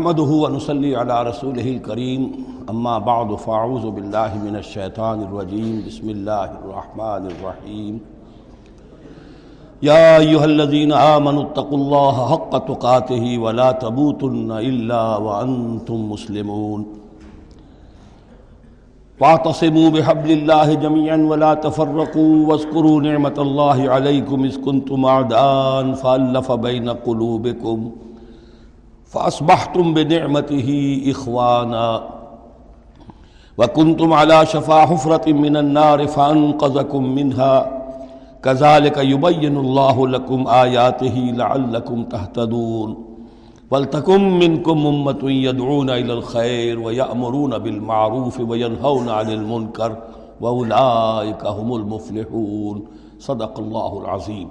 نحمده ونصلي على رسوله الكريم. أما بعد، فأعوذ بالله من الشيطان الرجيم. بسم الله الرحمن الرحيم. يا أيها الذين آمنوا اتقوا الله حق تقاته ولا تموتن إلا وأنتم مسلمون. واعتصموا بحبل الله جميعا ولا تفرقوا واذكروا نعمة الله عليكم إذ كنتم أعداء فألف بين قلوبكم. فأصبحتم بنعمته إخوانا وكنتم على شفا حفرة من النار فأنقذكم منها. كذلك يبين الله لكم آياته لعلكم تهتدون. ولتكن منكم أمة يدعون إلى الخير ويأمرون بالمعروف وينهون عن المنكر وأولئك هم المفلحون. صدق الله العظيم.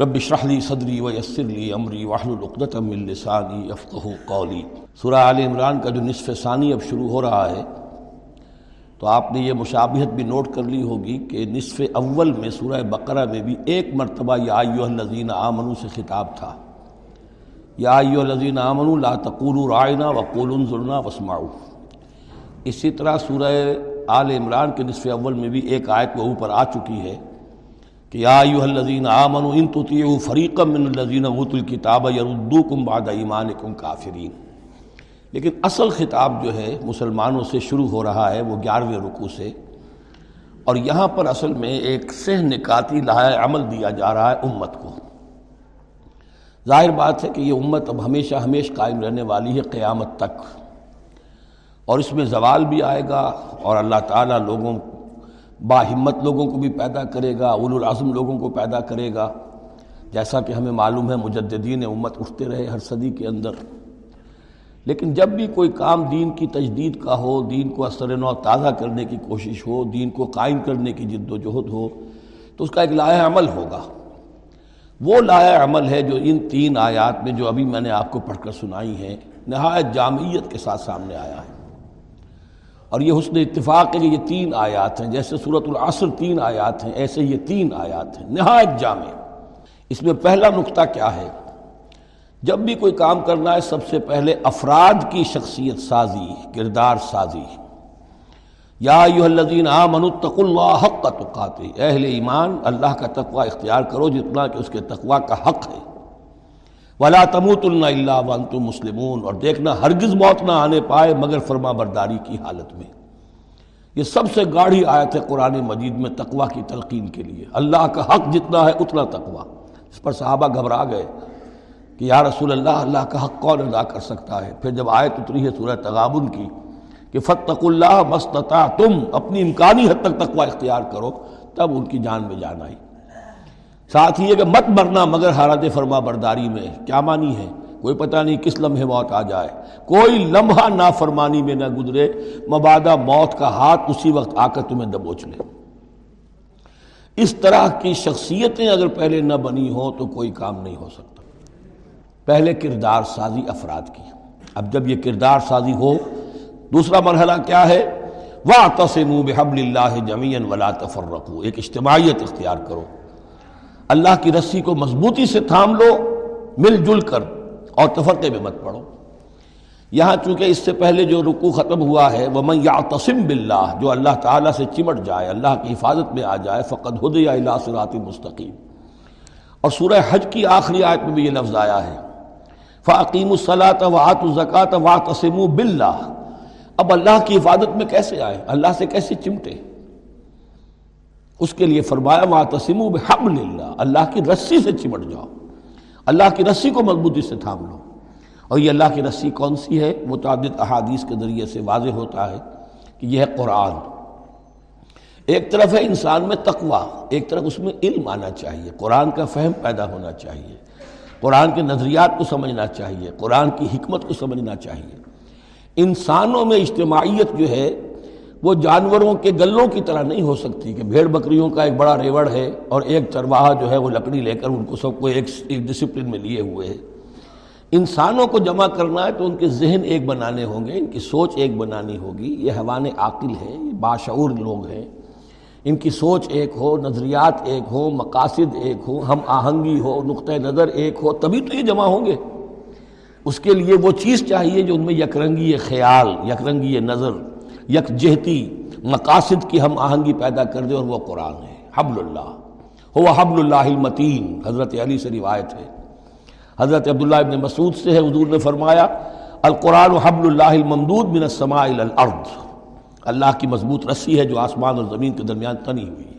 رب اشرح لي صدری ويسر لي امری واحلل عقدة من لسانی يفقهوا قولی سورہ آل عمران کا جو نصف ثانی اب شروع ہو رہا ہے، تو آپ نے یہ مشابہت بھی نوٹ کر لی ہوگی کہ نصف اول میں سورہ بقرہ میں بھی ایک مرتبہ یا ایوہ الذین آمنوا سے خطاب تھا۔ یا ایوہ الذین آمنوا لا تقولوا رائنا وقولوا انظرنا واسمعوا۔ اسی طرح سورہ آل عمران کے نصف اول میں بھی ایک آیت وہ اوپر آ چکی ہے۔ کہ یا ایوہ الذین آمنوا ان تطیعوا فریقا من الذین اوتوا الکتاب یردوکم بعد ایمانکم کافرین۔ لیکن اصل خطاب جو ہے مسلمانوں سے شروع ہو رہا ہے وہ گیارہویں رکوع سے۔ اور یہاں پر اصل میں ایک سہ نکاتی لائے عمل دیا جا رہا ہے امت کو۔ ظاہر بات ہے کہ یہ امت اب ہمیشہ ہمیش قائم رہنے والی ہے قیامت تک۔ اور اس میں زوال بھی آئے گا اور اللہ تعالیٰ لوگوں با ہمت لوگوں کو بھی پیدا کرے گا اول العظم لوگوں کو پیدا کرے گا۔ جیسا کہ ہمیں معلوم ہے، مجددین امت اٹھتے رہے ہر صدی کے اندر۔ لیکن جب بھی کوئی کام دین کی تجدید کا ہو، دین کو اثر نو تازہ کرنے کی کوشش ہو، دین کو قائم کرنے کی جد و جہد ہو، تو اس کا ایک لایا عمل ہوگا۔ وہ لایا عمل ہے جو ان تین آیات میں جو ابھی میں نے آپ کو پڑھ کر سنائی ہیں، نہایت جامعیت کے ساتھ سامنے آیا ہے۔ اور یہ حسن اتفاق ہے کہ یہ تین آیات ہیں، جیسے صورت العصر تین آیات ہیں، ایسے یہ تین آیات ہیں۔ نہایت جامع۔ اس میں پہلا نقطہ کیا ہے؟ جب بھی کوئی کام کرنا ہے، سب سے پہلے افراد کی شخصیت سازی، کردار سازی۔ یا ایوہ الذین آمنوا اتقوا اللہ حق تقاتے اہل ایمان، اللہ کا تقوی اختیار کرو، جتنا کہ اس کے تقوی کا حق ہے۔ ولا تموتن الا وانتم مسلمون اور دیکھنا ہرگز موت نہ آنے پائے مگر فرما برداری کی حالت میں۔ یہ سب سے گاڑھی آیت ہے قرآن مجید میں تقوی کی تلقین کے لیے۔ اللہ کا حق جتنا ہے اتنا تقوی۔ اس پر صحابہ گھبرا گئے کہ یا رسول اللہ اللہ کا حق کون ادا کر سکتا ہے؟ پھر جب آیت اتری ہے سورہ تغابن کی کہ فتق اللہ مستطاع تم اپنی امکانی حد تک تقوی اختیار کرو، تب ان کی جان میں جان آئی۔ ساتھ ہی یہ کہ مت مرنا مگر حالت فرما برداری میں کیا مانی ہے؟ کوئی پتہ نہیں کس لمحے موت آ جائے۔ کوئی لمحہ نافرمانی میں نہ گزرے، مبادہ موت کا ہاتھ اسی وقت آ کر تمہیں دبوچ لے۔ اس طرح کی شخصیتیں اگر پہلے نہ بنی ہوں تو کوئی کام نہیں ہو سکتا۔ پہلے کردار سازی افراد کی۔ اب جب یہ کردار سازی ہو، دوسرا مرحلہ کیا ہے؟ واہ تسم بحب اللہ جمین ولا تفرقو ایک اجتماعیت اختیار کرو۔ اللہ کی رسی کو مضبوطی سے تھام لو، مل جل کر، اور تفرقے میں مت پڑو۔ یہاں چونکہ اس سے پہلے جو رکوع ختم ہوا ہے وہ من یعتصم باللہ جو اللہ تعالیٰ سے چمٹ جائے، اللہ کی حفاظت میں آ جائے فقط ہد یا اللہ صراط مستقیم اور سورہ حج کی آخری آیت میں بھی یہ لفظ آیا ہے۔ فعقیم الصلاۃ و الزکات و تسم اب اللہ کی حفاظت میں کیسے آئے؟ اللہ سے کیسے چمٹے؟ اس کے لیے فرمایا وہاں تسم بحبل اللہ اللہ کی رسی سے چمٹ جاؤ۔ اللہ کی رسی کو مضبوطی سے تھام لو۔ اور یہ اللہ کی رسی کون سی ہے؟ متعدد احادیث کے ذریعے سے واضح ہوتا ہے کہ یہ ہے قرآن۔ ایک طرف ہے انسان میں تقوی، ایک طرف اس میں علم آنا چاہیے۔ قرآن کا فہم پیدا ہونا چاہیے۔ قرآن کے نظریات کو سمجھنا چاہیے۔ قرآن کی حکمت کو سمجھنا چاہیے۔ انسانوں میں اجتماعیت جو ہے وہ جانوروں کے گلوں کی طرح نہیں ہو سکتی کہ بھیڑ بکریوں کا ایک بڑا ریوڑ ہے اور ایک چرواہا جو ہے وہ لکڑی لے کر ان کو سب کو ایک ڈسپلن میں لیے ہوئے ہے انسانوں کو جمع کرنا ہے تو ان کے ذہن ایک بنانے ہوں گے، ان کی سوچ ایک بنانی ہوگی۔ یہ حوان عاقل ہیں، یہ باشعور لوگ ہیں۔ ان کی سوچ ایک ہو، نظریات ایک ہو مقاصد ایک ہو ہم آہنگی ہو نقطۂ نظر ایک ہو، تبھی تو یہ جمع ہوں گے۔ اس کے لیے وہ چیز چاہیے جو ان میں یکرنگی خیال، یکرنگی نظر یک جہتی مقاصد کی ہم آہنگی پیدا کر دے اور وہ قرآن ہے۔ حبل اللہ۔ ہو حبل اللہ المتین۔ حضرت علی سے روایت ہے۔ حضرت عبداللہ ابن مسعود سے ہے۔ حضور نے فرمایا، القرآن حبل اللہ الممدود من السماء الى الارض۔ اللہ کی مضبوط رسی ہے جو آسمان اور زمین کے درمیان تنی ہوئی ہے۔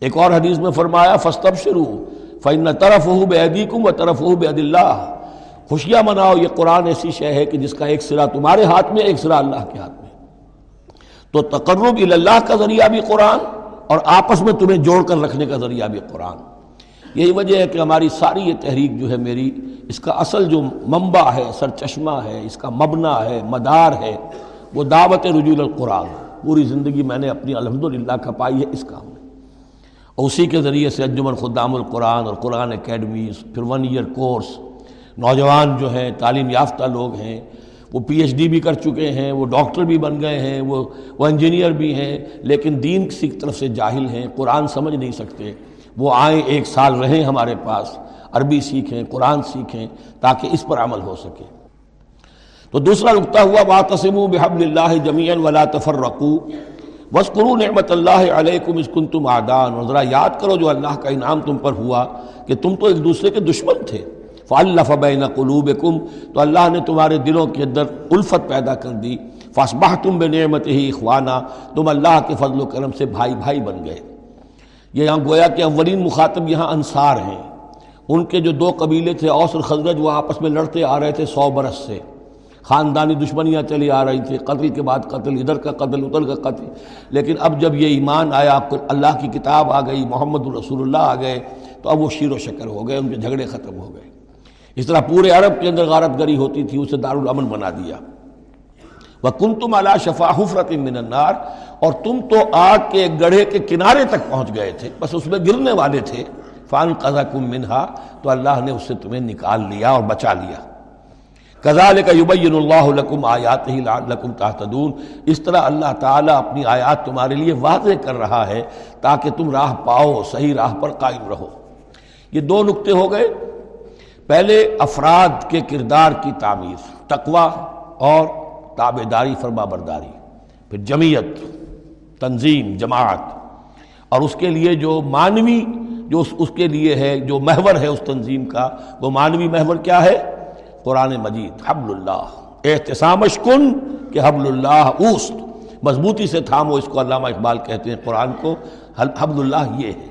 ایک اور حدیث میں فرمایا فستب شروع فن طرف ہو بے عدیکم و طرف ہو بے اللہ۔ خوشیاں مناؤ، یہ قرآن ایسی شے ہے کہ جس کا ایک سرا تمہارے ہاتھ میں، ایک سرا اللہ کے ہاتھ میں۔ تو تقرب اللہ کا ذریعہ بھی قرآن اور آپس میں تمہیں جوڑ کر رکھنے کا ذریعہ بھی قرآن۔ یہی وجہ ہے کہ ہماری ساری یہ تحریک جو ہے میری، اس کا اصل جو منبع ہے، سر چشمہ ہے، اس کا مبنا ہے، مدار ہے، وہ دعوت رجول القرآن پوری زندگی میں نے اپنی الحمدللہ کھپائی ہے اس کام میں۔ اور اسی کے ذریعے سے انجمن خدام القرآن اور قرآن اکیڈمیز پھر ون ایئر کورس نوجوان جو ہیں، تعلیم یافتہ لوگ ہیں وہ پی ایچ ڈی بھی کر چکے ہیں، وہ ڈاکٹر بھی بن گئے ہیں، وہ وہ انجینئر بھی ہیں، لیکن دین کسی طرف سے جاہل ہیں، قرآن سمجھ نہیں سکتے۔ وہ آئیں ایک سال رہیں ہمارے پاس، عربی سیکھیں، قرآن سیکھیں، تاکہ اس پر عمل ہو سکے۔ تو دوسرا نقطہ ہوا وا تسم و بحب اللہ جمیعن ولا تفر رقو وسکرو نعمت اللہ علیکم اسکن تم آدان اور ذرا یاد کرو، جو اللہ کا انعام تم پر ہوا کہ تم تو ایک دوسرے کے دشمن تھے۔ فالف بین قلوبکم تو اللہ نے تمہارے دلوں کے اندر الفت پیدا کر دی۔ فاسبہ تم بے نعمت ہی اخوانہ تم اللہ کے فضل و کرم سے بھائی بھائی بن گئے۔ یہ یہاں گویا کہ اولین مخاطب یہاں انصار ہیں۔ ان کے جو دو قبیلے تھے، اوس اور خزرج، وہ آپس میں لڑتے آ رہے تھے سو برس سے۔ خاندانی دشمنیاں چلی آ رہی تھیں، قتل کے بعد قتل، ادھر کا قتل ادھر کا قتل۔ لیکن اب جب یہ ایمان آیا اللہ کی کتاب آ گئی، محمد الرسول اللہ آ گئے، تو اب وہ شیر و شکر ہو گئے، ان کے جھگڑے ختم ہو گئے۔ اس طرح پورے عرب کے اندر غارت گری ہوتی تھی، اسے دارالامن بنا دیا۔ وہ کن تم اللہ شفا حفرت من النار۔ اور تم تو آگ کے گڑھے کے کنارے تک پہنچ گئے تھے، بس اس میں گرنے والے تھے۔ فان قزا کم منہا تو اللہ نے اس سے تمہیں نکال لیا اور بچا لیا۔ کزال کا یبین اللہ لکم آیات ہی لکم تحتدون اس طرح اللہ تعالیٰ اپنی آیات تمہارے لیے واضح کر رہا ہے تاکہ تم راہ پاؤ، صحیح راہ پر قائم رہو۔ یہ دو نقطے ہو گئے۔ پہلے افراد کے کردار کی تعمیر تقوا اور تابے داری فرما برداری پھر جمعیت، تنظیم، جماعت، اور اس کے لیے جو مانوی جو اس کے لیے ہے، جو محور ہے اس تنظیم کا، وہ مانوی محور کیا ہے؟ قرآن مجید حبل اللہ احتسامش کن کہ حبل اللہ اوست، مضبوطی سے تھامو اس کو علامہ اقبال کہتے ہیں قرآن کو حبل اللہ یہ ہے۔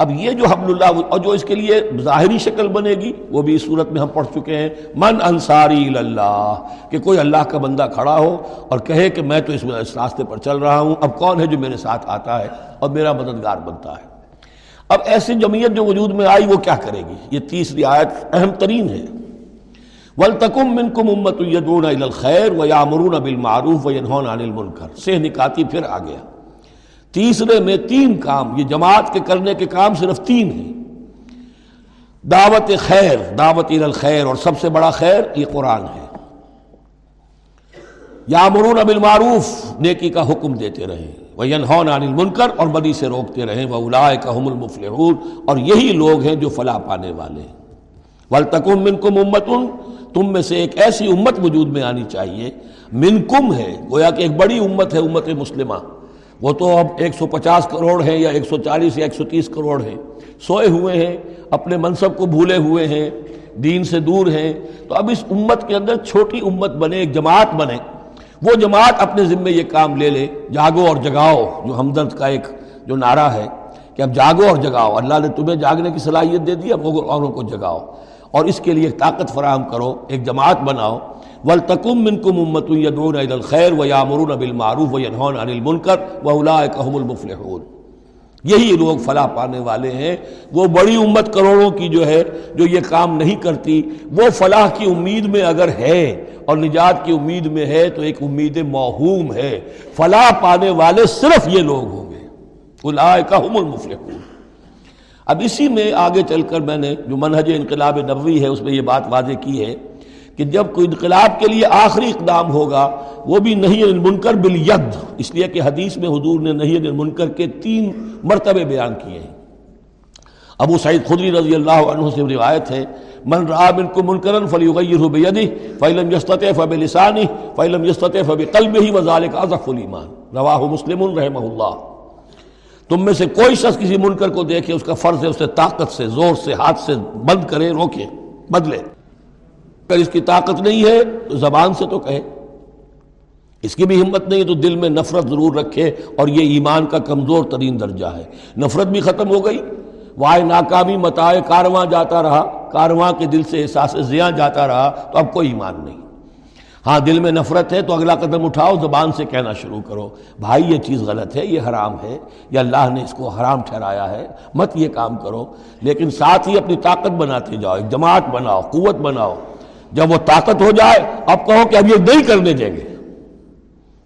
اب یہ جو حبل اللہ اور جو اس کے لیے ظاہری شکل بنے گی، وہ بھی اس صورت میں ہم پڑھ چکے ہیں، من انصاری اللہ کہ کوئی اللہ کا بندہ کھڑا ہو اور کہے کہ میں تو اس راستے پر چل رہا ہوں، اب کون ہے جو میرے ساتھ آتا ہے اور میرا مددگار بنتا ہے؟ اب ایسی جمعیت جو وجود میں آئی، وہ کیا کرے گی؟ یہ تیسری آیت اہم ترین ہے۔ ولتکم منکم امت یدون الخیر و یامرون بالمعروف و ینہون عن المنکر سے نکاتی پھر آ گیا۔ تیسرے میں تین کام، یہ جماعت کے کرنے کے کام صرف تین ہیں۔ دعوت خیر، دعوت الخیر، اور سب سے بڑا خیر یہ قرآن ہے۔ یا یامرون بالمعروف، نیکی کا حکم دیتے رہیں وہ ینہون عن المنکر، اور بدی سے روکتے رہیں وہ اولائک هم المفلحون، اور یہی لوگ ہیں جو فلاح پانے والے ولتکم منکم امتن تم میں سے ایک ایسی امت وجود میں آنی چاہیے۔ من کم ہے، گویا کہ ایک بڑی امت ہے، امت مسلمہ۔ وہ تو اب ایک سو پچاس کروڑ ہیں یا ایک سو چالیس یا ایک سو تیس کروڑ ہیں۔ سوئے ہوئے ہیں، اپنے منصب کو بھولے ہوئے ہیں، دین سے دور ہیں۔ تو اب اس امت کے اندر چھوٹی امت بنے، ایک جماعت بنے۔ وہ جماعت اپنے ذمے یہ کام لے لے، جاگو اور جگاؤ، جو ہمدرد کا ایک جو نعرہ ہے کہ اب جاگو اور جگاؤ، اللہ نے تمہیں جاگنے کی صلاحیت دے دی، اب اوروں کو جگاؤ۔ اور اس کے لیے ایک طاقت فراہم کرو، ایک جماعت بناؤ۔ ولتکم منکم امت یدعون الى الخیر و یامرون بالمعروف و ینہون عن المنکر و اولئک هم المفلحون۔ یہی لوگ فلاح پانے والے ہیں۔ وہ بڑی امت کروڑوں کی جو ہے، جو یہ کام نہیں کرتی، وہ فلاح کی امید میں اگر ہے اور نجات کی امید میں ہے تو ایک امید موہوم ہے۔ فلاح پانے والے صرف یہ لوگ ہوں گے۔ اولئک هم المفلحون۔ اب اسی میں آگے چل کر میں نے جو منہج انقلاب نبوی ہے، اس میں یہ بات واضح کی ہے۔ کہ جب کوئی انقلاب کے لیے آخری اقدام ہوگا، وہ بھی نہیں المنکر بالید۔ اس لیے کہ حدیث میں حضور نے نہیں المنکر کے تین مرتبے بیان کیے ہیں۔ ابو سعید خدری رضی اللہ عنہ سے روایت ہے، من رہا بن کو منکرن فلی غیر بیدی فعلم یستط فب لسانی فعلم یستط فب قلب وزالک اضف الایمان رواہ مسلم رحمہ اللہ۔ تم میں سے کوئی شخص کسی منکر کو دیکھے، اس کا فرض ہے اسے طاقت سے، زور سے، ہاتھ سے بند کرے، روکے، بدلے۔ اگر اس کی طاقت نہیں ہے تو زبان سے تو کہے۔ اس کی بھی ہمت نہیں تو دل میں نفرت ضرور رکھے اور یہ ایمان کا کمزور ترین درجہ ہے۔ نفرت بھی ختم ہو گئی۔ وائے ناکامی متائے کارواں جاتا رہا۔ کارواں کے دل سے احساس زیاں جاتا رہا تو اب کوئی ایمان نہیں۔ ہاں دل میں نفرت ہے تو اگلا قدم اٹھاؤ، زبان سے کہنا شروع کرو۔ بھائی، یہ چیز غلط ہے، یہ حرام ہے یا اللہ نے اس کو حرام ٹھہرایا ہے۔ مت یہ کام کرو۔ لیکن ساتھ ہی اپنی طاقت بناتے جاؤ، ایک جماعت بناؤ، قوت بناؤ۔ جب وہ طاقت ہو جائے، اب کہو کہ اب یہ نہیں کرنے دیں گے۔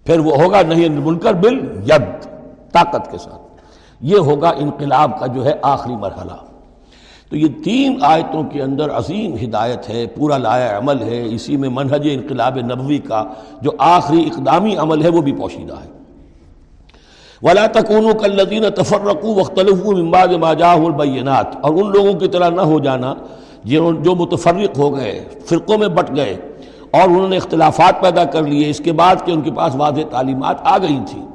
پھر وہ ہوگا نہیں منکر بل ید طاقت کے ساتھ۔ یہ ہوگا انقلاب کا جو ہے آخری مرحلہ۔ تو یہ تین آیتوں کے اندر عظیم ہدایت ہے، پورا لایا عمل ہے۔ اسی میں منہج انقلاب نبوی کا جو آخری اقدامی عمل ہے، وہ بھی پوشیدہ ہے۔ ولا تکون کلین تفرقو وختلف امباد ماجاہ البینات اور ان لوگوں کی طرح نہ ہو جانا جو متفرق ہو گئے، فرقوں میں بٹ گئے اور انہوں نے اختلافات پیدا کر لیے، اس کے بعد کہ ان کے پاس واضح تعلیمات آ گئی تھیں۔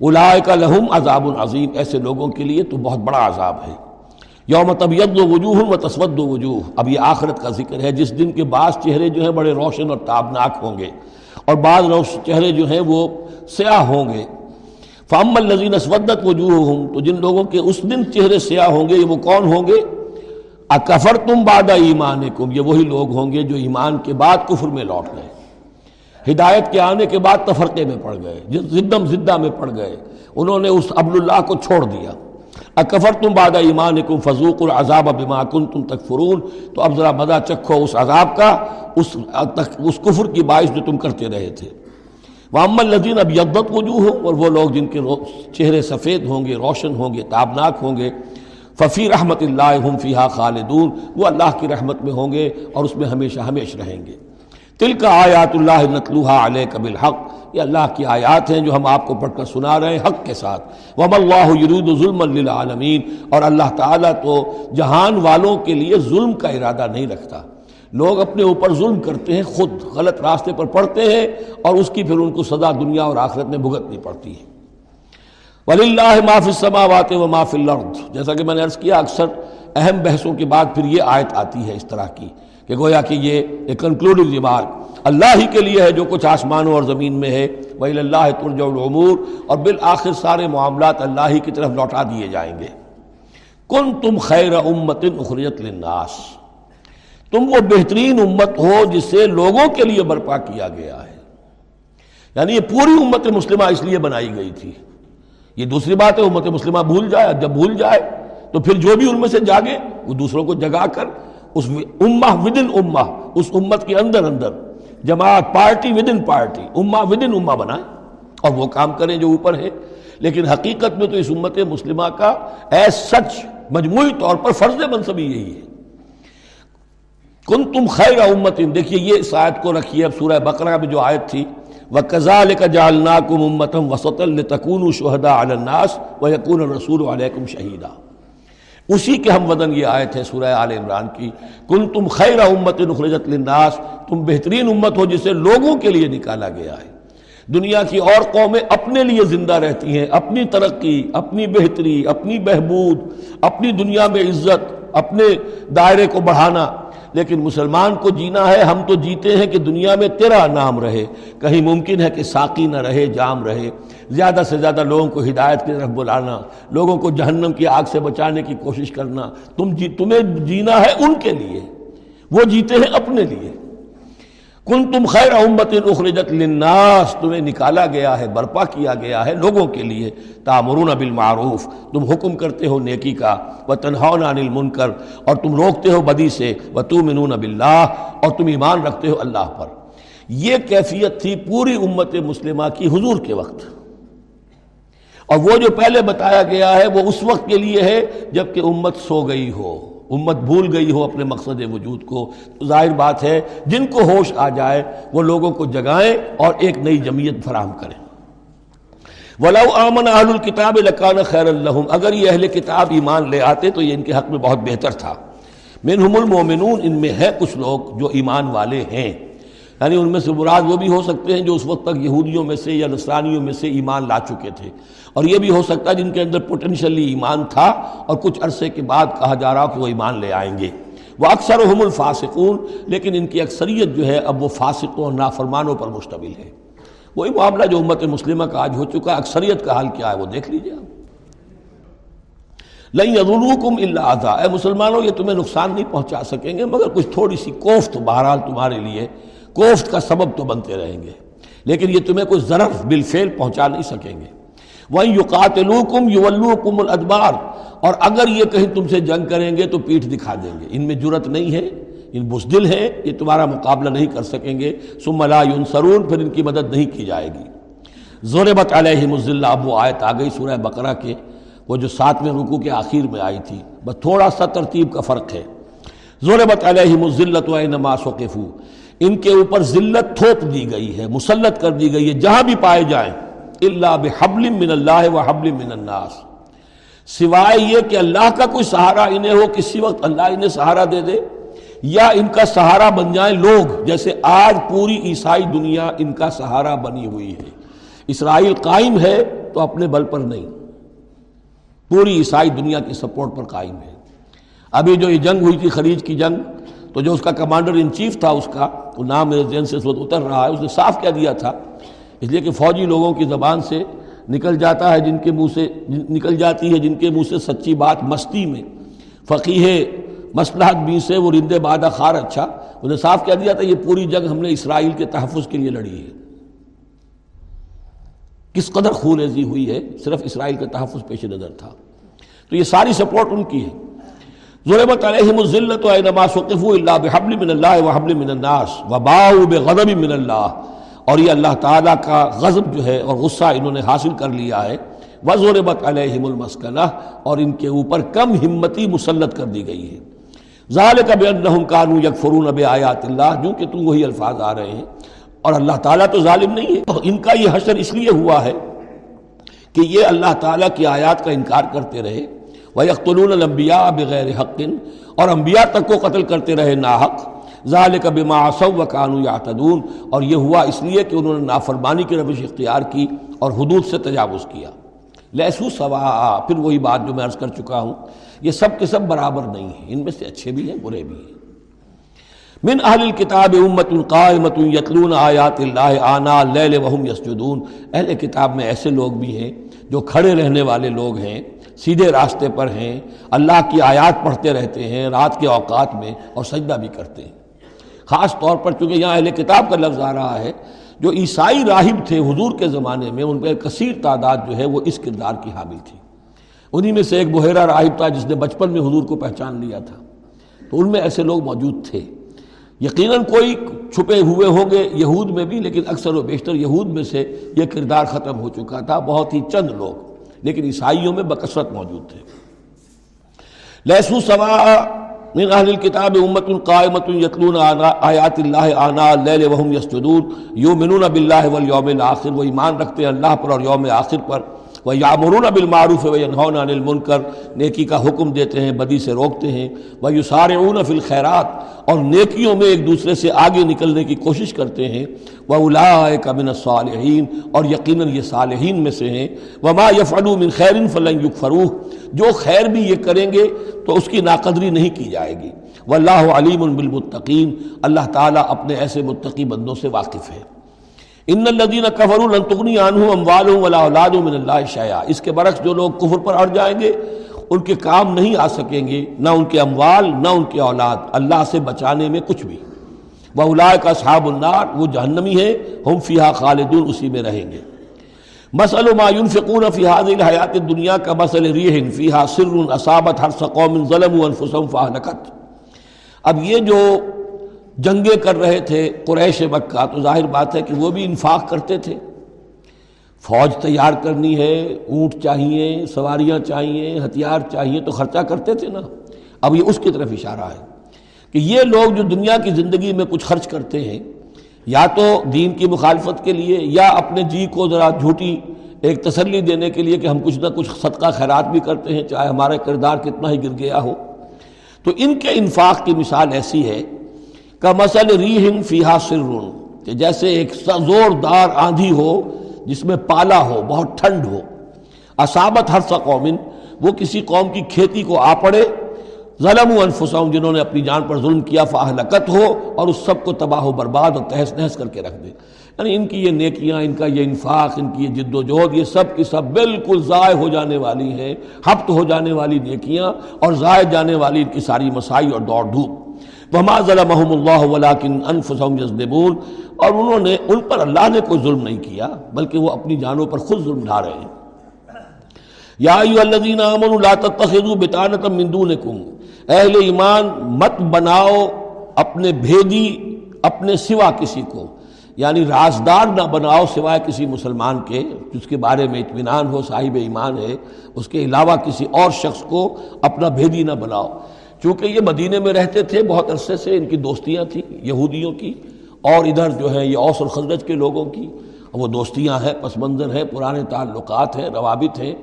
الائے کا لہم عذاب العظیم ایسے لوگوں کے لیے تو بہت بڑا عذاب ہے۔ یوم طبیعت و وجوہ و تسود و وجوہ۔ اب یہ آخرت کا ذکر ہے، جس دن کے بعض چہرے جو ہیں بڑے روشن اور تابناک ہوں گے اور بعض چہرے جو ہیں وہ سیاہ ہوں گے۔ فام الزین اسودت وجوہ ہوں تو جن لوگوں کے اس دن چہرے سیاہ ہوں گے، یہ وہ کون ہوں گے؟ اکفر تم باد ایمان یہ وہی لوگ ہوں گے جو ایمان کے بعد کفر میں لوٹ گئے۔ ہدایت کے آنے کے بعد تفرقے میں پڑ گئے زدم زدہ میں پڑ گئے۔ انہوں نے اس عبد اللہ کو چھوڑ دیا۔ اکفر تم بادہ ایمان کم فضوق العذاب بما کن تم تک فرون تو اب ذرا مزہ چکھو اس عذاب کا، اس اس کفر کی باعث جو تم کرتے رہے تھے۔ وام الدین اب یدت وجوہ ہوں اور وہ لوگ جن کے چہرے سفید ہوں گے، روشن ہوں گے، تابناک ہوں گے۔ ففی رحمت اللہ ہم فیحا خالدون، وہ اللہ کی رحمت میں ہوں گے اور اس میں ہمیشہ ہمیش رہیں گے۔ تل کا آیات اللہ نتلوحا علیہ قبل حق یہ اللہ کی آیات ہیں جو ہم آپ کو پڑھ کر سنا رہے ہیں حق کے ساتھ۔ وم اللہ یرود ظلم للعالمین، اور اللہ تعالیٰ تو جہان والوں کے لیے ظلم کا ارادہ نہیں رکھتا۔ لوگ اپنے اوپر ظلم کرتے ہیں، خود غلط راستے پر پڑھتے ہیں اور اس کی پھر ان کو سزا دنیا اور آخرت میں بھگتنی پڑتی ہے۔ ولی اللہ معاف السماوات و معاف الارض۔ جیسا کہ میں نے عرض کیا، اکثر اہم بحثوں کے بعد پھر یہ آیت آتی ہے اس طرح کی کہ گویا کہ یہ ایک کنکلوڈنگ ریمارک اللہ ہی کے لیے ہے جو کچھ آسمانوں اور زمین میں ہے۔ وہی اللہ ترجع العمور اور بالآخر سارے معاملات اللہ ہی کی طرف لوٹا دیے جائیں گے۔ کن تم خیر امت اخرجت للناس۔ تم وہ بہترین امت ہو جسے لوگوں کے لیے برپا کیا گیا ہے۔ یعنی یہ پوری امت مسلمہ اس لیے بنائی گئی تھی۔ یہ دوسری بات ہے، امت مسلمہ بھول جائے، جب بھول جائے، تو پھر جو بھی ان میں سے جاگے، وہ دوسروں کو جگا کر اس امہ ودن امہ، اس امت کے اندر اندر، جماعت پارٹی ود ان پارٹی اما ود ان اما بنائیں۔ اور وہ کام کریں جو اوپر ہے۔ لیکن حقیقت میں تو اس امت مسلمہ کا ایس سچ مجموعی طور پر فرض منصبی یہی ہے۔ کن تم خیر امت دیکھیے یہ اس آیت کو رکھیے، اب سورہ بقرہ میں جو آیت تھی وہ کزال کا جالنا کم امتم وسط التکون شہدا الناس و یقون رسول علیکم شہیدہ اسی کے ہم وطن یہ آئے تھے سورہ آل عمران کی۔ کن تم خیر امت نخرجت للناس۔ تم بہترین امت ہو جسے لوگوں کے لیے نکالا گیا ہے۔ دنیا کی اور قومیں اپنے لیے زندہ رہتی ہیں۔ اپنی ترقی، اپنی بہتری، اپنی بہبود، اپنی دنیا میں عزت، اپنے دائرے کو بڑھانا۔ لیکن مسلمان کو جینا ہے، ہم تو جیتے ہیں کہ دنیا میں تیرا نام رہے۔ کہیں ممکن ہے کہ ساقی نہ رہے، جام رہے۔ زیادہ سے زیادہ لوگوں کو ہدایت کی طرف بلانا، لوگوں کو جہنم کی آگ سے بچانے کی کوشش کرنا۔ تم جی تمہیں جینا ہے ان کے لیے۔ وہ جیتے ہیں اپنے لیے۔ کن تم خیر امت اخرجت للناس، تمہیں نکالا گیا ہے، برپا کیا گیا ہے لوگوں کے لیے، تامرون بالمعروف، تم حکم کرتے ہو نیکی کا وہ تنہون عن المنکر، اور تم روکتے ہو بدی سے وہ تم انون اور تم ایمان رکھتے ہو اللہ پر۔ یہ کیفیت تھی پوری امت مسلمہ کی حضور کے وقت۔ اور وہ جو پہلے بتایا گیا ہے، وہ اس وقت کے لیے ہے جبکہ امت سو گئی ہو۔ امت بھول گئی ہو اپنے مقصد وجود کو، تو ظاہر بات ہے، جن کو ہوش آ جائے، وہ لوگوں کو جگائیں اور ایک نئی جمعیت فراہم کریں۔ ولاؤ آمن اہل الکتاب لکان خیر الحم اگر یہ اہل کتاب ایمان لے آتے تو یہ ان کے حق میں بہت بہتر تھا۔ منہم المومنون ان میں ہے کچھ لوگ جو ایمان والے ہیں۔ یعنی ان میں سے مراد وہ بھی ہو سکتے ہیں جو اس وقت تک یہودیوں میں سے یا نصرانیوں میں سے ایمان لا چکے تھے۔ اور یہ بھی ہو سکتا ہے جن کے اندر پوٹینشلی ایمان تھا اور کچھ عرصے کے بعد کہا جا رہا کہ وہ ایمان لے آئیں گے۔ وہ اکثر ہم الفاسقون، لیکن ان کی اکثریت جو ہے اب وہ فاسقوں اور نافرمانوں پر مشتمل ہے۔ وہی معاملہ جو امت مسلمہ کا آج ہو چکا ہے، اکثریت کا حال کیا ہے وہ دیکھ لیجیے آپ۔ لئی ادولوکم اللہ آتا اے مسلمانوں، یہ تمہیں نقصان نہیں پہنچا سکیں گے، مگر کچھ تھوڑی سی کوفت بہرحال تمہارے لیے کوفت کا سبب تو بنتے رہیں گے، لیکن یہ تمہیں کوئی ضرف بالفعل پہنچا نہیں سکیں گے۔ وہیں یقاتلوکم یولوکم الادبار اور اگر یہ کہیں تم سے جنگ کریں گے تو پیٹھ دکھا دیں گے۔ ان میں جرت نہیں ہے، ان بزدل ہیں، یہ تمہارا مقابلہ نہیں کر سکیں گے۔ ثم لا ینصرون پھر ان کی مدد نہیں کی جائے گی۔ ضربت علیہم الذلہ اب وہ آیت آ گئی سورہ بقرہ کے، وہ جو ساتویں رکو کے آخر میں آئی تھی۔ بس تھوڑا سا ترتیب کا فرق ہے۔ ضربت علیہم الذلت و اینما ثقفوا ان کے اوپر ذلت تھوپ دی گئی ہے، مسلط کر دی گئی ہے، جہاں بھی پائے جائیں۔ اللہ بحبل من اللہ و حبل من الناس۔ سوائے یہ کہ اللہ کا کوئی سہارا انہیں ہو، کسی وقت اللہ انہیں سہارا دے دے، یا ان کا سہارا بن جائیں لوگ، جیسے آج پوری عیسائی دنیا ان کا سہارا بنی ہوئی ہے۔ اسرائیل قائم ہے تو اپنے بل پر نہیں۔ پوری عیسائی دنیا کی سپورٹ پر قائم ہے۔ ابھی جو یہ جنگ ہوئی تھی، خلیج کی جنگ تو جو اس کا کمانڈر ان چیف تھا، اس کا، وہ نام میرے ذہن سے اس وقت اتر رہا ہے، اس نے صاف کہہ دیا تھا۔ اس لیے کہ فوجی لوگوں کی زبان سے نکل جاتا ہے جن کے منہ سے، نکل جاتی ہے جن کے منہ سے سچی بات مستی میں۔ فقیح مسلحت بھی سے، وہ رندے بادہ خار اچھا۔ انہیں صاف کہہ دیا تھا، یہ پوری جنگ ہم نے اسرائیل کے تحفظ کے لیے لڑی ہے۔ کس قدر خون ریزی ہوئی ہے، صرف اسرائیل کا تحفظ پیش نظر تھا۔ تو یہ ساری سپورٹ ان کی ہے۔ ضربت علیہم الذلت اینما سقفوا الا بحبل من اللہ وحبل من الناس وباؤوا بغضب من اللہ۔ اور یہ اللہ تعالیٰ کا غضب جو ہے اور غصہ انہوں نے حاصل کر لیا ہے۔ وضربت علیہم المسکنہ۔ اور ان کے اوپر کم ہمتی مسلط کر دی گئی ہے۔ ذالک بانہم کانوا یکفرون بآیات اللہ۔ جو کہ تم وہی الفاظ آ رہے ہیں۔ اور اللہ تعالیٰ تو ظالم نہیں ہے۔ ان کا یہ حشر اس لیے ہوا ہے کہ یہ اللہ تعالیٰ کی آیات کا انکار کرتے رہے۔ وہ یختلون الانبیاء بغیر حق اور انبیاء تک کو قتل کرتے رہے ناحق۔ ذالک بما عصوا وکانوا یعتدون اور یہ ہوا اس لیے کہ انہوں نے نافرمانی کی روش اختیار کی اور حدود سے تجاوز کیا۔ لیسو سوا پھر وہی بات جو میں عرض کر چکا ہوں، یہ سب کے سب برابر نہیں ہیں، ان میں سے اچھے بھی ہیں، برے بھی ہیں۔ من اہل الكتاب امت القائمت یتلون آیات اللہ آنا اللیل وهم یسجدون اہل کتاب میں ایسے لوگ بھی ہیں جو کھڑے رہنے والے لوگ ہیں۔ سیدھے راستے پر ہیں، اللہ کی آیات پڑھتے رہتے ہیں، رات کے اوقات میں اور سجدہ بھی کرتے ہیں۔ خاص طور پر چونکہ یہاں اہل کتاب کا لفظ آ رہا ہے، جو عیسائی راہب تھے حضور کے زمانے میں، ان پہ کثیر تعداد جو ہے وہ اس کردار کی حامل تھی۔ انہی میں سے ایک بحیرہ راہب تھا جس نے بچپن میں حضور کو پہچان لیا تھا۔ تو ان میں ایسے لوگ موجود تھے۔ یقیناً کوئی چھپے ہوئے ہوں گے یہود میں بھی، لیکن اکثر و بیشتر یہود میں سے یہ کردار ختم ہو چکا تھا۔ بہت ہی چند لوگ۔ لیکن عیسائیوں میں بکثرت موجود تھے۔ لہسو سوا من اہل الكتاب امت قائمت یتلون آیات اللہ آنا اللیل وهم یسجدون، یؤمنون باللہ والیوم الاخر وہ ایمان رکھتے ہیں اللہ پر اور یوم آخر پر۔ وہ یامرون بالمعروف و ینہون عن المنکر، نیکی کا حکم دیتے ہیں، بدی سے روکتے ہیں۔ وہ یسارعون فی الخیرات اور نیکیوں میں ایک دوسرے سے آگے نکلنے کی کوشش کرتے ہیں۔ وہ اولئک من الصالحین اور یقیناً یہ صالحین میں سے ہیں۔ وما یفعلوا من خیر فلن یکفروہ جو خیر بھی یہ کریں گے تو اس کی ناقدری نہیں کی جائے گی۔ واللہ علیم بالمتقین اللہ تعالیٰ اپنے ایسے متقی بندوں سے واقف ہے۔ ان الدین کفر النتغنی عنہ اموال ولا اولاد من اللہ شیا اس کے برعکس جو لوگ کفر پر اڑ جائیں گے، ان کے کام نہیں آ سکیں گے، نہ ان کے اموال، نہ ان کے اولاد۔ اللہ سے بچانے میں کچھ بھی۔ وہ اولائے کا صحاب النار۔ وہ جہنمی ہے ہم فیہا خالدون، اسی میں رہیں گے۔ مسل ما ينفقون فی هذه الحیات دنیا کا مسل ریح فیہا سر اصابت ہر قوم ظلموا انفسهم فاہلکت۔ اب یہ جو جنگیں کر رہے تھے، قریش مکہ، تو ظاہر بات ہے کہ وہ بھی انفاق کرتے تھے۔ فوج تیار کرنی ہے، اونٹ چاہیے، سواریاں چاہیے، ہتھیار چاہیے، تو خرچہ کرتے تھے نا۔ اب یہ اس کی طرف اشارہ ہے کہ یہ لوگ جو دنیا کی زندگی میں کچھ خرچ کرتے ہیں، یا تو دین کی مخالفت کے لیے، یا اپنے جی کو ذرا جھوٹی ایک تسلی دینے کے لیے کہ ہم کچھ نہ کچھ صدقہ خیرات بھی کرتے ہیں، چاہے ہمارا کردار کتنا ہی گر گیا ہو۔ تو ان کے انفاق کی مثال ایسی ہے کہ مسل ری فیحا سرون، کہ جیسے ایک زوردار آندھی ہو، جس میں پالا ہو، بہت ٹھنڈ ہو۔ اسابت ہر سا قومن، وہ کسی قوم کی کھیتی کو آ پڑے۔ ظلم و انفسوں جنہوں نے اپنی جان پر ظلم کیا، فاہلکت ہو اور اس سب کو تباہ و برباد اور تہس نہس کر کے رکھ دے۔ یعنی ان کی یہ نیکیاں، ان کا یہ انفاق، ان کی یہ جد و جہد، یہ سب کی سب بالکل ضائع ہو جانے والی ہیں، ہفت ہو جانے والی نیکیاں اور ضائع جانے والی ان کی ساری مسائی اور دوڑ دھوپ۔ وما ظلمهم اللہ ولیکن انفسهم یظلمون اور انہوں نے ان پر اللہ نے کوئی ظلم نہیں کیا بلکہ وہ اپنی جانوں پر خود ظلم ڈھا رہے ہیں۔ یا ایو الذین آمنوا لا تتخذوا بطانة من دونکم۔ اہل ایمان مت بناؤ اپنے بھیدی اپنے سوا کسی کو۔ یعنی رازدار نہ بناؤ سوائے کسی مسلمان کے، جس کے بارے میں اطمینان ہو، صاحب ایمان ہے، اس کے علاوہ کسی اور شخص کو اپنا بھیدی نہ بناؤ۔ چونکہ یہ مدینے میں رہتے تھے، بہت عرصے سے ان کی دوستیاں تھیں، یہودیوں کی، اور ادھر جو ہے یہ اوس اور خزرج کے لوگوں کی۔ وہ دوستیاں ہیں، پس منظر ہیں، پرانے تعلقات ہیں، روابط ہیں۔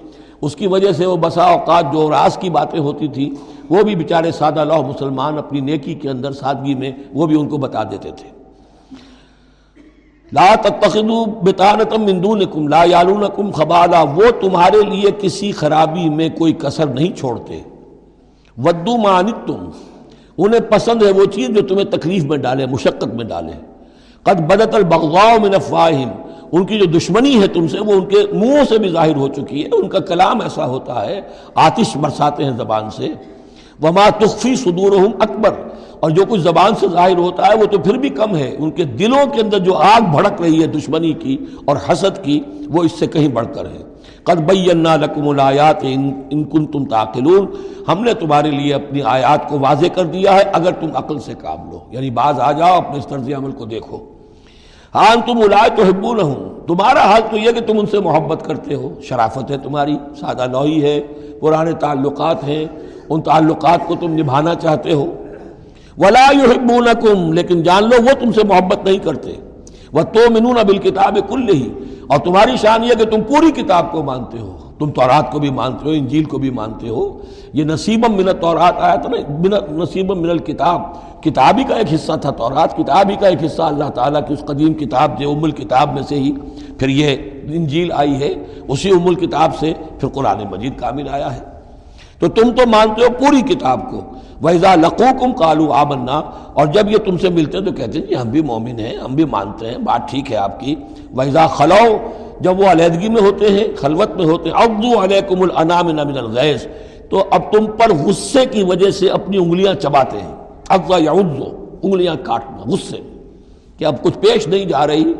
اس کی وجہ سے وہ بسا اوقات جو راز کی باتیں ہوتی تھیں وہ بھی بیچارے سادہ لوہ مسلمان اپنی نیکی کے اندر سادگی میں وہ بھی ان کو بتا دیتے تھے۔ لا تتخذوا بطانتم من دونکم، لا یالونکم خبالا، وہ تمہارے لیے کسی خرابی میں کوئی کسر نہیں چھوڑتے۔ ودو مانتم انہیں پسند ہے وہ چیز جو تمہیں تکلیف میں ڈالے، مشقت میں ڈالے۔ قد بدت البغضاء من افواہم ان کی جو دشمنی ہے تم سے، وہ ان کے منہوں سے بھی ظاہر ہو چکی ہے۔ ان کا کلام ایسا ہوتا ہے، آتش برساتے ہیں زبان سے۔ وما تخفی صدورہم اکبر۔ اور جو کچھ زبان سے ظاہر ہوتا ہے، وہ تو پھر بھی کم ہے۔ ان کے دلوں کے اندر جو آگ بھڑک رہی ہے دشمنی کی اور حسد کی، وہ اس سے کہیں بڑھ کر ہے۔ قد بینا لکم الایات ان کن تم تاقلون ہم نے تمہارے لیے اپنی آیات کو واضح کر دیا ہے، اگر تم عقل سے کام لو۔ یعنی بعض آ جاؤ، اپنے اس طرز عمل کو دیکھو۔ ہاں تم الائے تو حبو نہ ہوں تمہارا حال تو یہ کہ تم ان سے محبت کرتے ہو۔ شرافت ہے تمہاری، سادہ نوئی ہے، پرانے تعلقات ہیں، ان تعلقات کو تم نبھانا چاہتے ہو۔ ولا يحبونکم لیکن جان لو، وہ تم سے محبت نہیں کرتے۔ وہ تو منون ابل کتاب کل ہی اور تمہاری شان یہ کہ تم پوری کتاب کو مانتے ہو۔ تم تورات کو بھی مانتے ہو، انجیل کو بھی مانتے ہو۔ یہ نصیبم من تورات آیا تھا نا نصیبم من الکتاب۔ کتاب ہی کا ایک حصہ تھا، تورات کتاب ہی کا ایک حصہ۔ اللہ تعالیٰ کی اس قدیم کتاب جو ام الکتاب میں سے ہی پھر یہ انجیل آئی ہے، اسی ام الکتاب سے پھر قرآن مجید کامل آیا ہے۔ تو تم تو مانتے ہو پوری کتاب کو۔ وحضا لقو کم کالو آبنا اور جب یہ تم سے ملتے ہیں تو کہتے ہیں جی ہم بھی مومن ہیں، ہم بھی مانتے ہیں، بات ٹھیک ہے آپ کی۔ وحضا خلو جب وہ علیحدگی میں ہوتے ہیں، خلوت میں ہوتے ہیں ابدو علیکم الانام من الغیث تو اب تم پر غصے کی وجہ سے اپنی انگلیاں چباتے ہیں۔ افزا یا انگلیاں کاٹنا، غصے۔ کہ اب کچھ پیش نہیں جا رہی